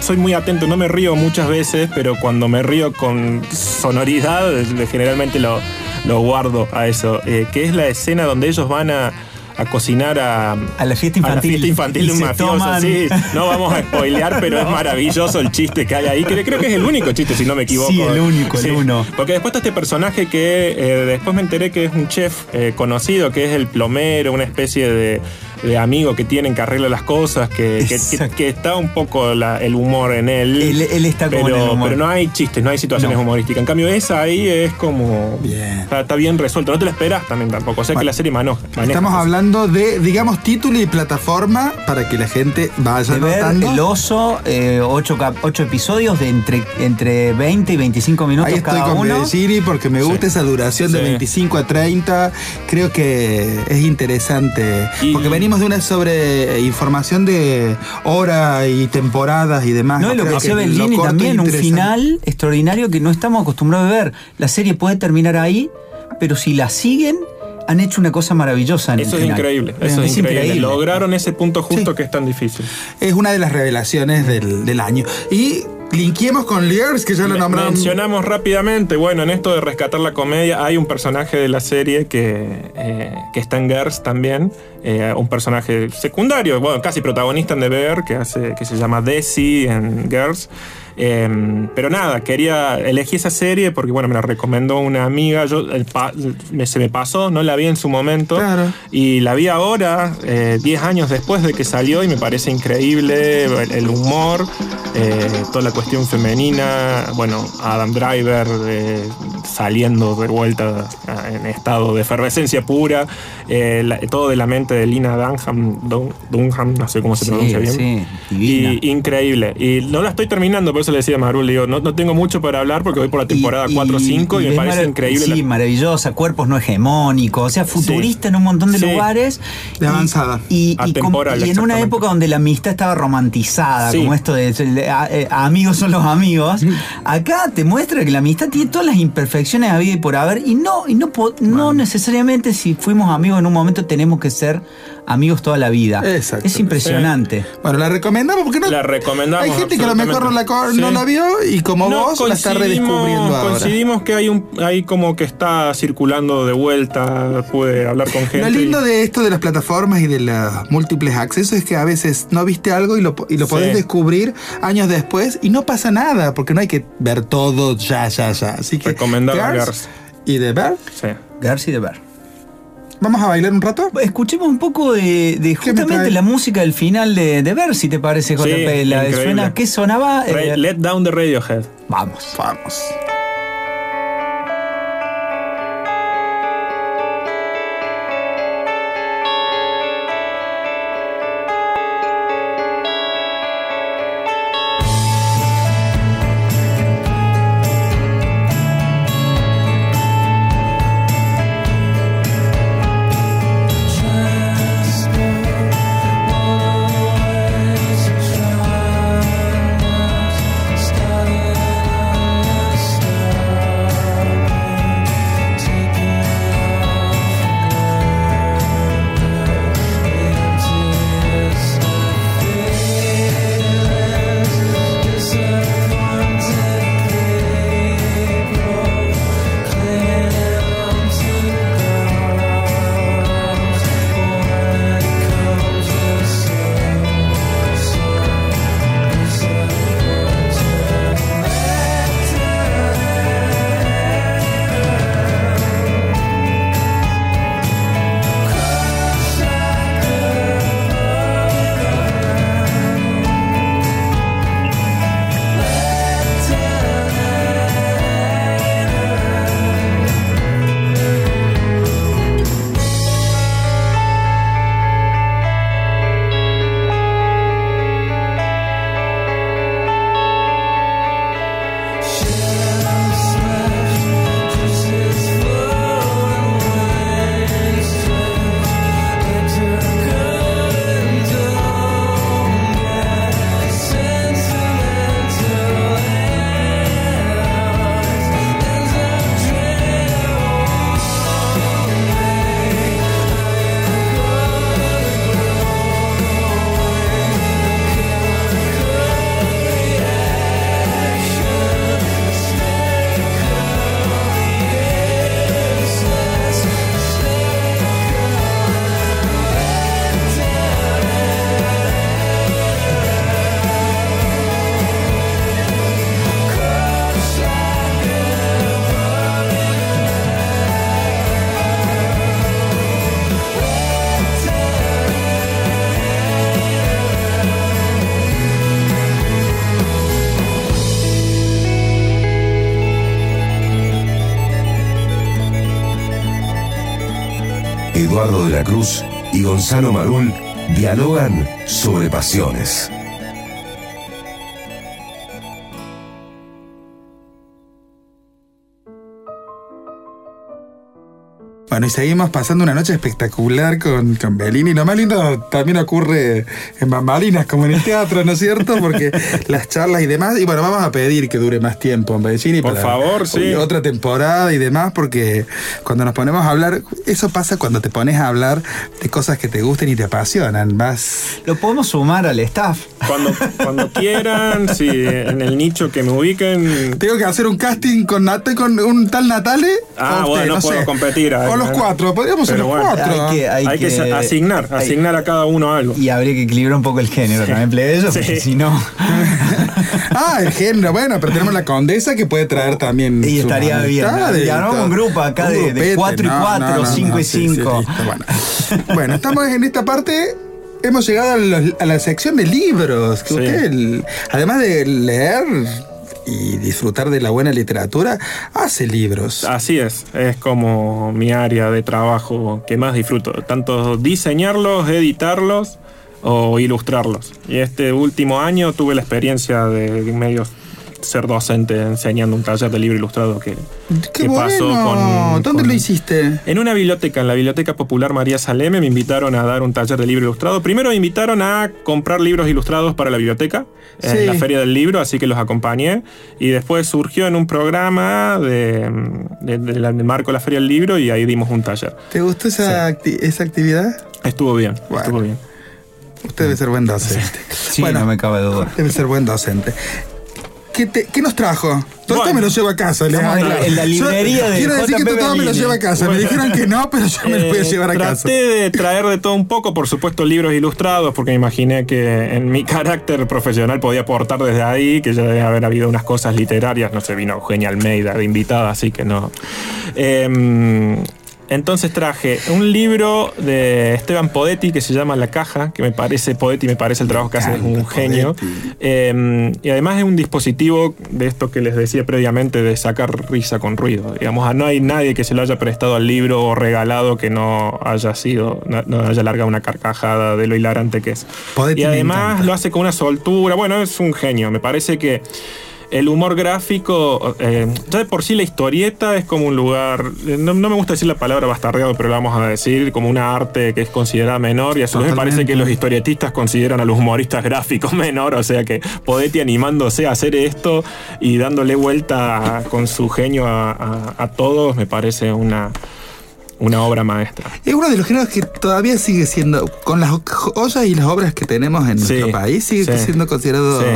Soy, muy atento, no me río muchas veces, pero cuando me río con sonoridad, generalmente lo, lo guardo a eso. que es la escena donde ellos van a, a cocinar a, A la fiesta a la infantil. fiesta infantil de un mafioso, toman- sí. No vamos a spoilear, pero es maravilloso el chiste que hay ahí. Creo, creo que es el único chiste, si no me equivoco. Sí, el único, el uno. Porque después está este personaje que eh, después me enteré que es un chef eh, conocido, que es el plomero, una especie de, de amigo que tienen que arregla las cosas, que, que- que- Exacto. que está un poco la- el humor en él. Él, él está como pero, en el humor. pero no hay chistes, no hay situaciones No. humorísticas. En cambio, esa ahí es como. Bien. Está, está bien resuelto. No te lo esperas también tampoco. O sea que la serie mano- maneja. Estamos cosas. hablando de, digamos, título y plataforma para que la gente vaya de ver. El Oso, eh, ocho, ocho episodios de entre, entre 20 y 25 minutos Ahí estoy cada con uno. Bedesiri porque me gusta Sí. esa duración de Sí. 25 a 30. Creo que es interesante. Y- porque venimos de una sobre información de hora y temporadas y demás. No, y lo que decía Bellini corto también, un final extraordinario que no estamos acostumbrados a ver. La serie puede terminar ahí, pero si la siguen, han hecho una cosa maravillosa en Eso el es final. increíble. Eso es, increíble. Lograron ese punto justo Sí. que es tan difícil. Es una de las revelaciones del, del año. Y linkiemos con Lears, que ya lo nombraron. Mencionamos rápidamente, bueno, en esto de rescatar la comedia, hay un personaje de la serie que, eh, que está en Girls también, eh, un personaje secundario, bueno, casi protagonista en The Bear, que, hace, que se llama Desi en Girls. Eh, pero nada, quería, elegí esa serie porque, bueno, me la recomendó una amiga, yo el pa- me- se me pasó, no la vi en su momento. Claro. Y la vi ahora, eh, 10 años después de que salió, y me parece increíble el, el humor, eh, toda la cuestión femenina. Bueno, Adam Driver eh, saliendo de vuelta en estado de efervescencia pura. eh, la- todo de la mente de Lina Dunham, Dun- Dunham, no sé cómo se Sí, pronuncia bien. sí. Y increíble. Y no la estoy terminando, por eso le decía a Marul, digo, no, no tengo mucho para hablar porque voy por la temporada 4 o 5 y, me es parece marav- increíble. Sí, la- maravillosa, cuerpos no hegemónicos, o sea, futurista en un montón de Sí. lugares. De Y- avanzada. Y, y com- Atemporal, y en una época donde la amistad estaba romantizada, Sí. como esto de, de- a- eh, amigos son los amigos. Acá te muestra que la amistad tiene todas las imperfecciones habidas y por haber, y no, y no, no necesariamente si fuimos amigos en un momento tenemos que ser amigos toda la vida. Exacto. Es impresionante. Bueno, la recomendamos porque no. La recomendamos, Hay gente que a lo mejor no la, no la vio y como No, vos la está redescubriendo ahora. Coincidimos que hay un hay como que está circulando de vuelta, pude hablar con gente. Lo y- lindo de esto de las plataformas y de los múltiples accesos es que a veces no viste algo y lo, y lo Sí. podés descubrir años después y no pasa nada, porque no hay que ver todo ya, ya, ya. Así que. Recomendado Girls Girls. Y de ver, Sí. García de Ver. Vamos a bailar un rato. Escuchemos un poco de, de ¿Qué me justamente la música del final de, de Ver, si te parece, JP. Sí, la increíble. suena, ¿Qué sonaba? Eh, Let Down the Radiohead. vamos. Vamos. Eduardo de la Cruz y Gonzalo Marul dialogan sobre pasiones. Bueno, y seguimos pasando una noche espectacular con, con Bellini. Lo más lindo también ocurre en bambalinas, como en el teatro, ¿no es cierto? Porque las charlas y demás. Y bueno, vamos a pedir que dure más tiempo en Bellini. Por favor, sí. Otra temporada y demás, porque cuando nos ponemos a hablar, eso pasa cuando te pones a hablar de cosas que te gusten y te apasionan. Vas. Lo podemos sumar al staff. Cuando, cuando quieran, si en el nicho que me ubiquen. Tengo que hacer un casting con, un tal Natale. Ah, o usted, bueno, no puedo sé. competir ahí, O los cuatro, podríamos ser Pero los bueno, cuatro. Hay que, hay Hay que que- asignar, hay- asignar a cada uno algo. Y habría que equilibrar un poco el género también, plebeyo, Sí. porque si no. Ah, el género, bueno, pero tenemos la condesa que puede traer también. Y estaría bien, y armamos un grupo acá de- de grupete, cuatro y cuatro, cinco y sí, sí, cinco. listo, bueno. Bueno, estamos en esta parte. Hemos llegado a, los- a la sección de libros. Que Sí. usted, el- además de leer y disfrutar de la buena literatura, hace libros. Así es, es como mi área de trabajo que más disfruto, tanto diseñarlos, editarlos o ilustrarlos. Y este último año tuve la experiencia de medio ser docente enseñando un taller de libro ilustrado que, ¡Qué que bueno! pasó con... ¿Dónde con- lo hiciste? En una biblioteca, en la Biblioteca Popular María Saleme, me invitaron a dar un taller de libro ilustrado. Primero me invitaron a comprar libros ilustrados para la biblioteca, Sí. en la Feria del Libro, así que los acompañé. Y después surgió en un programa de, de- de marco de la Feria del Libro y ahí dimos un taller. ¿Te gustó esa, acti- esa actividad? Estuvo bien, Bueno. estuvo bien. Usted debe ser buen docente. Sí, no me cabe duda. Debe ser buen docente. ¿Qué, te- qué nos trajo? Bueno. me lo llevo a casa. le en la- en la librería Yo de Quiero decir que todo me lo llevo a casa. Me dijeron que no, pero yo me lo voy a Eh, llevar a traté casa. de traer de todo un poco, por supuesto, libros ilustrados, porque me imaginé que en mi carácter profesional podía aportar desde ahí, que ya debe haber habido unas cosas literarias. No sé, vino Eugenia Almeida de invitada, así que no. Em, entonces traje un libro de Esteban Podetti que se llama La Caja, que me parece, Podetti me parece el trabajo que hace es un genio. Eh, y además es un dispositivo de esto que les decía previamente de sacar risa con ruido. Digamos, ah, no hay nadie que se lo haya prestado al libro o regalado que no haya sido, no, no haya largado una carcajada de lo hilarante que es. Podetti y además lo hace con una soltura. Bueno, es un genio. Me parece que el humor gráfico, eh, ya de por sí la historieta es como un lugar, eh, no, no me gusta decir la palabra bastardeado, pero la vamos a decir, como una arte que es considerada menor y a su vez me parece que los historietistas consideran a los humoristas gráficos menor, o sea que Podetti animándose a hacer esto y dándole vuelta con su genio a, a- a todos me parece una, una obra maestra. Es uno de los géneros que todavía sigue siendo, con las joyas y las obras que tenemos en Sí, nuestro país, sigue sí. siendo considerado Sí.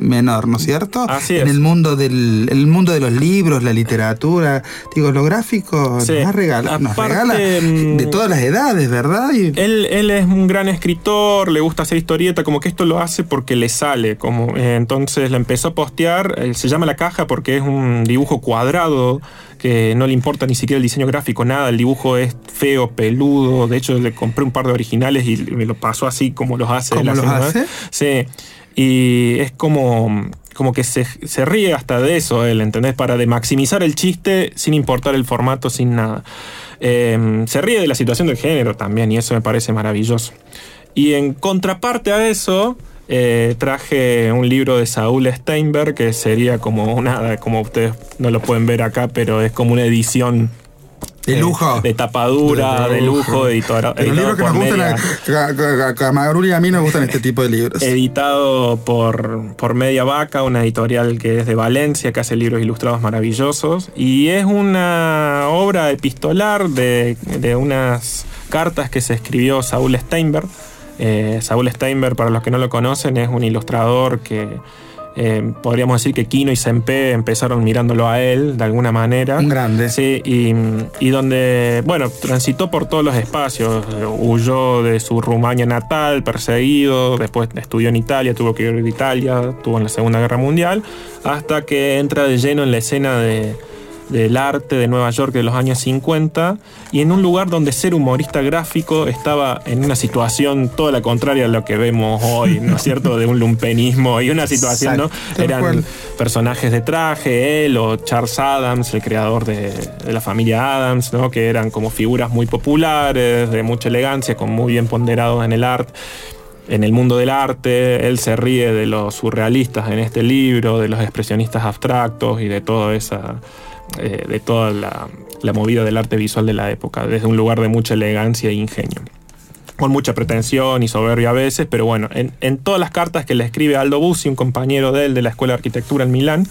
menor, ¿no es cierto? Así En es. el mundo del el mundo de los libros, la literatura, digo, lo gráfico nos, regala, nos regala mm, de todas las edades, ¿verdad? Y- Él, él es un gran escritor, le gusta hacer historieta, como que esto lo hace porque le sale. Como, eh, entonces la empezó a postear, eh, se llama La Caja porque es un dibujo cuadrado que no le importa ni siquiera el diseño gráfico, nada. El dibujo es feo, peludo. De hecho, le compré un par de originales y me lo pasó así como los hace. ¿Cómo los hace? Sí. Y es como, como que se, se ríe hasta de eso él, ¿entendés? Para de maximizar el chiste sin importar el formato, sin nada. Eh, se ríe de la situación del género también y eso me parece maravilloso. Y en contraparte a eso, eh, traje un libro de Saúl Steinberg que sería como una, como ustedes no lo pueden ver acá, pero es como una edición De eh, lujo. de tapadura, de, lujo, editora- los libros que nos gustan, a, y a mí nos gustan este tipo de libros. editado por, por Media Vaca, una editorial que es de Valencia, que hace libros ilustrados maravillosos. Y es una obra epistolar de, de unas cartas que se escribió Saúl Steinberg. Eh, Saúl Steinberg, para los que no lo conocen, es un ilustrador que eh, podríamos decir que Kino y Sempe empezaron mirándolo a él de alguna manera. Un grande. Sí, y, y donde, bueno, transitó por todos los espacios. Huyó de su Rumania natal, perseguido, después estudió en Italia, tuvo que ir a Italia, estuvo en la Segunda Guerra Mundial, hasta que entra de lleno en la escena de, del arte de Nueva York de los años 50 y en un lugar donde ser humorista gráfico estaba en una situación toda la contraria a lo que vemos hoy, ¿no es cierto? De un lumpenismo y una situación, ¿no? Eran personajes de traje, él o Charles Adams, el creador de, de la familia Adams, ¿no? Que eran como figuras muy populares, de mucha elegancia, con muy bien ponderados en el arte en el mundo del arte, él se ríe de los surrealistas en este libro, de los expresionistas abstractos y de toda esa, eh, de toda la, la movida del arte visual de la época, desde un lugar de mucha elegancia e ingenio. Con mucha pretensión y soberbia a veces, pero bueno, en, en todas las cartas que le escribe Aldo Bussi, un compañero de él de la Escuela de Arquitectura en Milán,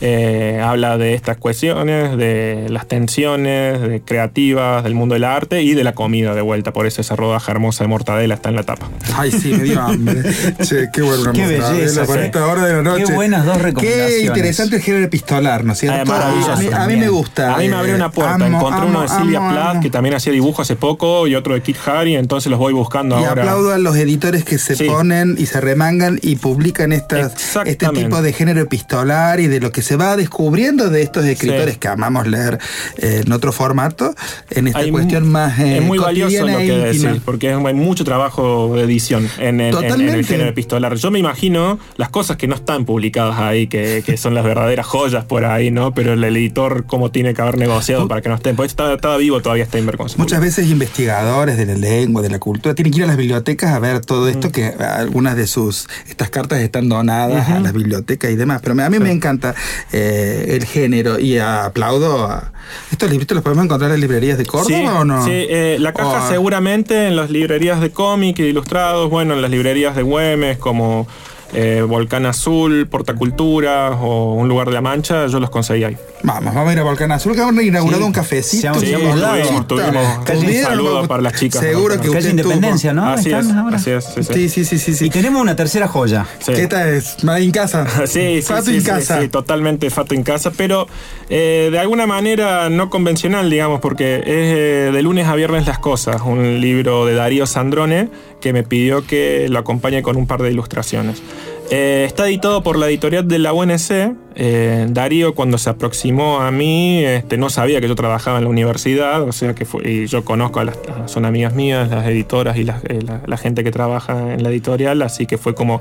eh, habla de estas cuestiones, de las tensiones de creativas, del mundo del arte y de la comida de vuelta. Por eso esa rodaja hermosa de mortadela está en la tapa. Ay, sí, me dio hambre. Che, qué buena Qué belleza, para sí. esta hora de la noche. Qué buenas dos Qué recomendaciones. interesante el género epistolar, ¿no es cierto? Maravilloso a, mí, a mí también. me gusta. A mí me eh, abrió una puerta. amo, Encontré uno de amo, Silvia amo, Plath, amo. que también hacía dibujo hace poco, y otro de Kit Harry, entonces los voy buscando Y ahora. aplaudo a los editores que se Sí. ponen y se remangan y publican estas, este tipo de género epistolar y de lo que se va descubriendo de estos escritores Sí. que amamos leer eh, en otro formato, en esta Hay cuestión más eh, es muy valioso lo e que íntima. decís, porque hay mucho trabajo de edición en, el- en- en el género epistolar. Yo me imagino las cosas que no están publicadas ahí, que, que son las verdaderas joyas por ahí, ¿no? Pero el editor, cómo tiene que haber negociado para que no estén. Porque estaba, estaba vivo todavía se Muchas veces investigadores de la lengua, de la cultura, tienen que ir a las bibliotecas a ver todo Mm. esto, que algunas de sus, estas cartas están donadas a las bibliotecas y demás. Pero a mí me encanta eh, el género y aplaudo a... ¿Estos libritos los podemos encontrar en librerías de Córdoba sí, o no? Sí, eh, la caja O- seguramente en las librerías de cómic e ilustrados, bueno, en las librerías de Güemes como eh, Volcán Azul, Portacultura o Un Lugar de la Mancha, yo los conseguí ahí. Vamos, vamos a ir a Volcán Azul, que hemos inaugurado Sí, un cafecito. han- Sí, han mudado. tuvimos, tuvimos un saludo para las chicas. Seguro que Calle Independencia, tuvo. ¿no? Así Están es, ahora. así es, sí, sí. Sí, sí, sí, sí. sí. Y tenemos una tercera joya. Sí. ¿Qué tal es? En casa. Sí, sí, Fato sí, en sí, casa. sí, totalmente fato en casa, pero eh, de alguna manera no convencional, digamos, porque es eh, de lunes a viernes las cosas, un libro de Darío Sandrone que me pidió que lo acompañe con un par de ilustraciones. Eh, está editado por la editorial de la UNC. Eh, Darío, cuando se aproximó a mí, este, no sabía que yo trabajaba en la universidad, o sea que yo conozco a las, son amigas mías, las editoras y eh, la, la gente que trabaja en la editorial, así que fue como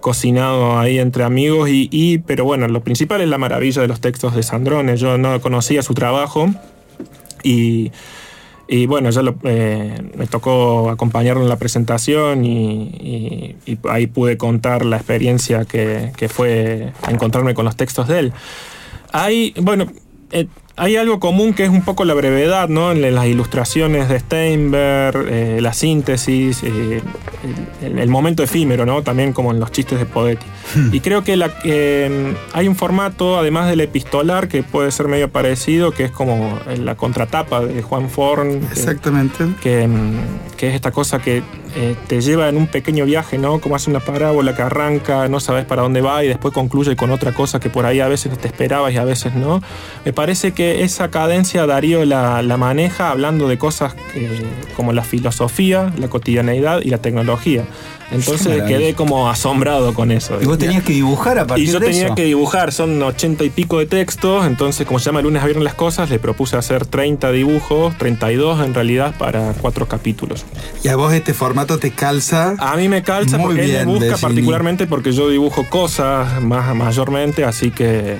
cocinado ahí entre amigos y, y- pero bueno, lo principal es la maravilla de los textos de Sandrone. Yo no conocía su trabajo y, y bueno, ya eh, me tocó acompañarlo en la presentación y, ahí pude contar la experiencia que, que fue encontrarme con los textos de él. Hay, bueno, eh, hay algo común que es un poco la brevedad, ¿no? En las ilustraciones de Steinberg, eh, la síntesis, eh, el, el momento efímero, ¿no? También como en los chistes de Poetti. Y creo que la- eh, hay un formato, además del epistolar, que puede ser medio parecido, que es como la contratapa de Juan Forn. Exactamente. que, mm, que es esta cosa que eh, te lleva en un pequeño viaje, ¿no? Como hace una parábola que arranca, no sabes para dónde va y después concluye con otra cosa que por ahí a veces te esperabas y a veces no. Me parece que esa cadencia Darío la, la maneja hablando de cosas eh, como la filosofía, la cotidianeidad y la tecnología. Entonces quedé como asombrado con eso. Y vos tenías que dibujar a partir Y yo de tenía eso. que dibujar, son ochenta y pico de textos, entonces como se llama lunes a viernes las cosas, le propuse hacer 30 dibujos, 32 en realidad para cuatro capítulos. Y a vos este formato te calza. A mí me calza Muy porque él me bien, busca particularmente porque yo dibujo cosas más mayormente, así que eh,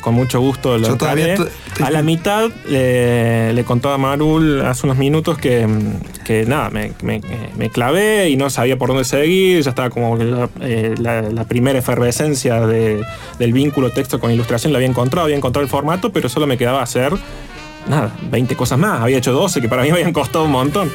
con mucho gusto lo Yo todavía A la mitad eh, le contaba a Marul hace unos minutos que, que nada, me, me- me clavé y no sabía por dónde seguir, ya estaba como eh, la- la primera efervescencia de- del vínculo texto con ilustración, la había encontrado, había encontrado el formato, pero solo me quedaba hacer nada, 20 cosas más. Había hecho 12 que para mí me habían costado un montón.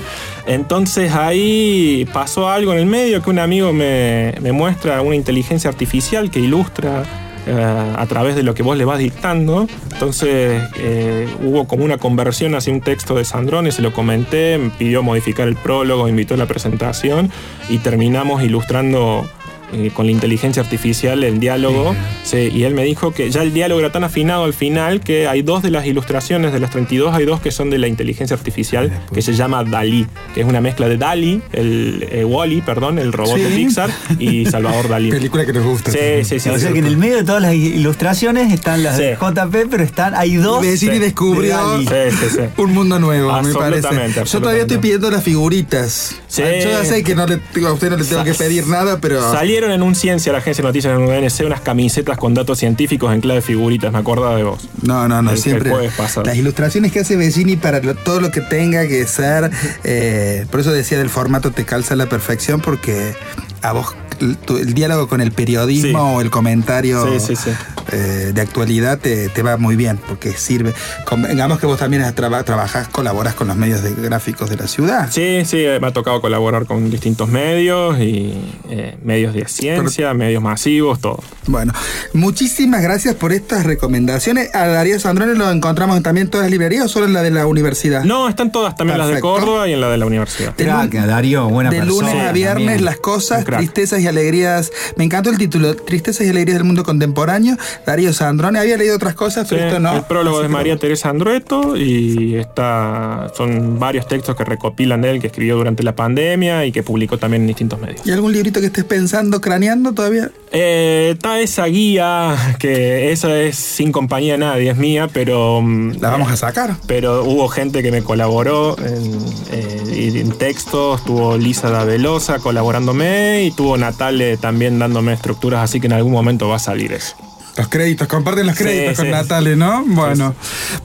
Entonces ahí pasó algo en el medio que un amigo me, me muestra una inteligencia artificial que ilustra eh, a través de lo que vos le vas dictando. Entonces eh, hubo como una conversión hacia un texto de Sandrone, se lo comenté, me pidió modificar el prólogo, invitó a la presentación y terminamos ilustrando eh, con la inteligencia artificial el diálogo. Sí, y él me dijo que ya el diálogo era tan afinado al final que hay dos de las ilustraciones, de las 32, hay dos que son de la inteligencia artificial, que se llama Dalí, que es una mezcla de Dalí, el eh, Wally, perdón, el robot de Sí. Pixar, y Salvador Dalí. Película que nos gusta. Sí, sí, sí. o sí. sea que en el medio de todas las ilustraciones están las de. JP, pero están, hay dos. Vecini Sí. descubrió De Dalí. Sí, sí, sí. un mundo nuevo, me parece. Absolutamente, Yo todavía estoy pidiendo las figuritas. Sí. Yo ya sé que no le, a usted no le tengo que pedir nada, pero. Salieron en un Ciencia, la agencia de noticias en UNC, unas camisetas con datos científicos en clave figuritas, me acordaba de vos. No, no, no, El- el siempre. pasado. Las ilustraciones que hace Vecini para lo- todo lo que tenga que ser. eh, por eso decía del formato te calza a la perfección, porque a vos el, tu- el diálogo con el periodismo Sí. o el comentario Sí, sí, sí. eh, de actualidad te, te va muy bien, porque sirve. Convengamos que vos también traba- trabajás, colaboras con los medios de gráficos de la ciudad. Sí, sí, me ha tocado colaborar con distintos medios y eh, medios de ciencia, medios masivos, todo. Bueno, muchísimas gracias por estas recomendaciones. A Darío Sandrone lo encontramos también en todas las librerías o solo en la de la universidad. No, están todas, también las de Perfecto. Córdoba y en la de la universidad. De Crack, lun- Darío, buena de persona. lunes a viernes, también. las cosas, tristezas y alegrías. Me encantó el título, Tristezas y alegrías del mundo contemporáneo. Darío Sandrone, había leído otras cosas, Sí, pero esto no. El prólogo de María. Teresa Andrueto y está, son varios textos que recopilan de él que escribió durante la pandemia y que publicó también en distintos medios. ¿Y algún librito que estés pensando, craneando todavía? Eh, está esa guía que esa es sin compañía de nadie, es mía, pero mm, La vamos a sacar. pero hubo gente que me colaboró en, eh, en textos, tuvo Lisa Davelosa colaborándome y tuvo Natale también dándome estructuras, así que en algún momento va a salir eso. Los créditos, comparten los Sí, créditos con sí. Natale, ¿no? Bueno,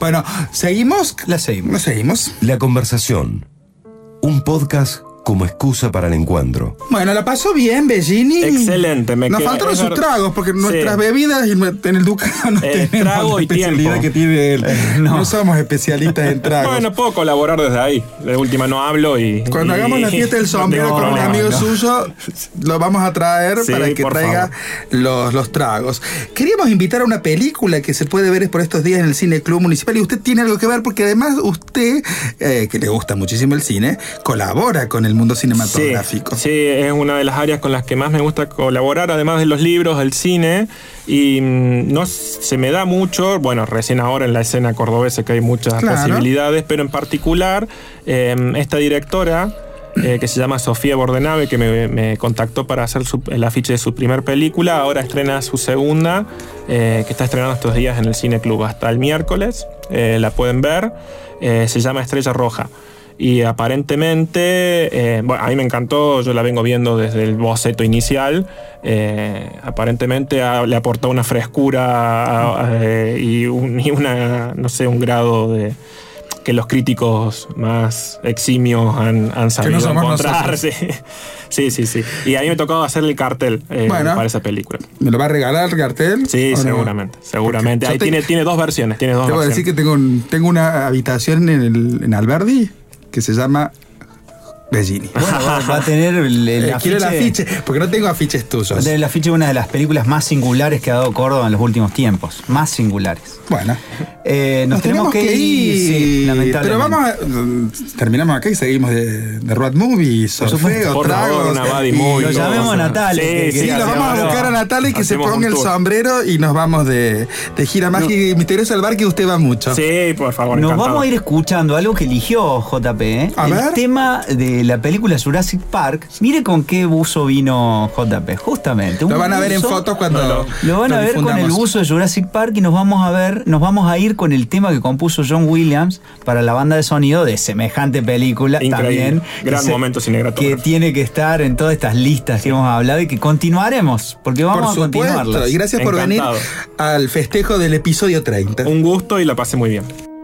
bueno, ¿seguimos? La seguimos. ¿No seguimos? La conversación. Un podcast como excusa para el encuentro. Bueno, la pasó bien, Bellini. Excelente, me Nos faltaron sus tragos, porque Sí. nuestras bebidas en el Ducado no Eh, tenemos trago la y especialidad tiempo. que tiene él. No. No. somos especialistas en tragos. Bueno, puedo colaborar desde ahí. De última no hablo y. Cuando y- hagamos la fiesta del sombrero con un amigo ¿no? suyo, lo vamos a traer Sí, para que traiga los, los tragos. Queríamos invitar a una película que se puede ver por estos días en el Cine Club Municipal y usted tiene algo que ver porque además usted, eh, que le gusta muchísimo el cine, colabora con el mundo cinematográfico. Sí, sí, es una de las áreas con las que más me gusta colaborar, además de los libros, el cine. Y mm, no se me da mucho, bueno, recién ahora en la escena cordobesa que hay muchas Claro. posibilidades, pero en particular eh, esta directora. eh, que se llama Sofía Bordenave, que me, me contactó para hacer su- el afiche de su primer película. Ahora estrena su segunda, eh, que está estrenando estos días en el Cine Club hasta el miércoles. Eh, la pueden ver. Se llama Estrella Roja. Y aparentemente, eh, bueno, a mí me encantó, yo la vengo viendo desde el boceto inicial. eh, aparentemente le aportó una frescura a- a- y, un- y una, no sé, un grado de que los críticos más eximios han, han sabido somos encontrar. Sí. sí, sí, sí. Y a mí me tocó hacer el cartel eh, Bueno. para esa película. ¿Me lo va a regalar el cartel? Sí, ¿O no? seguramente, seguramente. Ahí te- tiene, tiene dos versiones, tiene dos Te voy a decir que tengo, un- tengo una habitación en, el, en Alberdi que se llama Bellini. Bueno, va, a tener el, el Eh, quiero el afiche. afiche, porque no tengo afiches Va a tuyos. tener el afiche de una de las películas más singulares que ha dado Córdoba en los últimos tiempos. Más singulares. Bueno, Eh, nos, tenemos, que, ir, sí, pero lamentablemente. vamos a. Terminamos acá y seguimos de, de Road Movie, supuesto. sorfeo, Por favor, tragos. una buddy y- movie, Lo llamemos a Natale. Sí, que- sí, lo vamos a buscar a Natalia y que se ponga el sombrero y nos vamos de, de gira mágica y misteriosa al bar que usted va mucho. Sí, por favor. Nos encantado. vamos a ir escuchando algo que eligió JP. ¿eh? A el ver. tema de la película Jurassic Park. Mire con qué buzo vino JP, justamente. Lo van a ver en fotos cuando. Lo van a lo ver con el buzo de Jurassic Park y nos vamos a ver, nos vamos a ir con el tema que compuso John Williams para la banda de sonido de semejante película Increíble. también. Gran que momento cinematográfico. Que tiene que estar en todas estas listas que hemos hablado y que continuaremos, porque vamos Por a continuarlas. supuesto. Y gracias por venir al festejo del episodio 30. Un gusto y la pasé muy bien.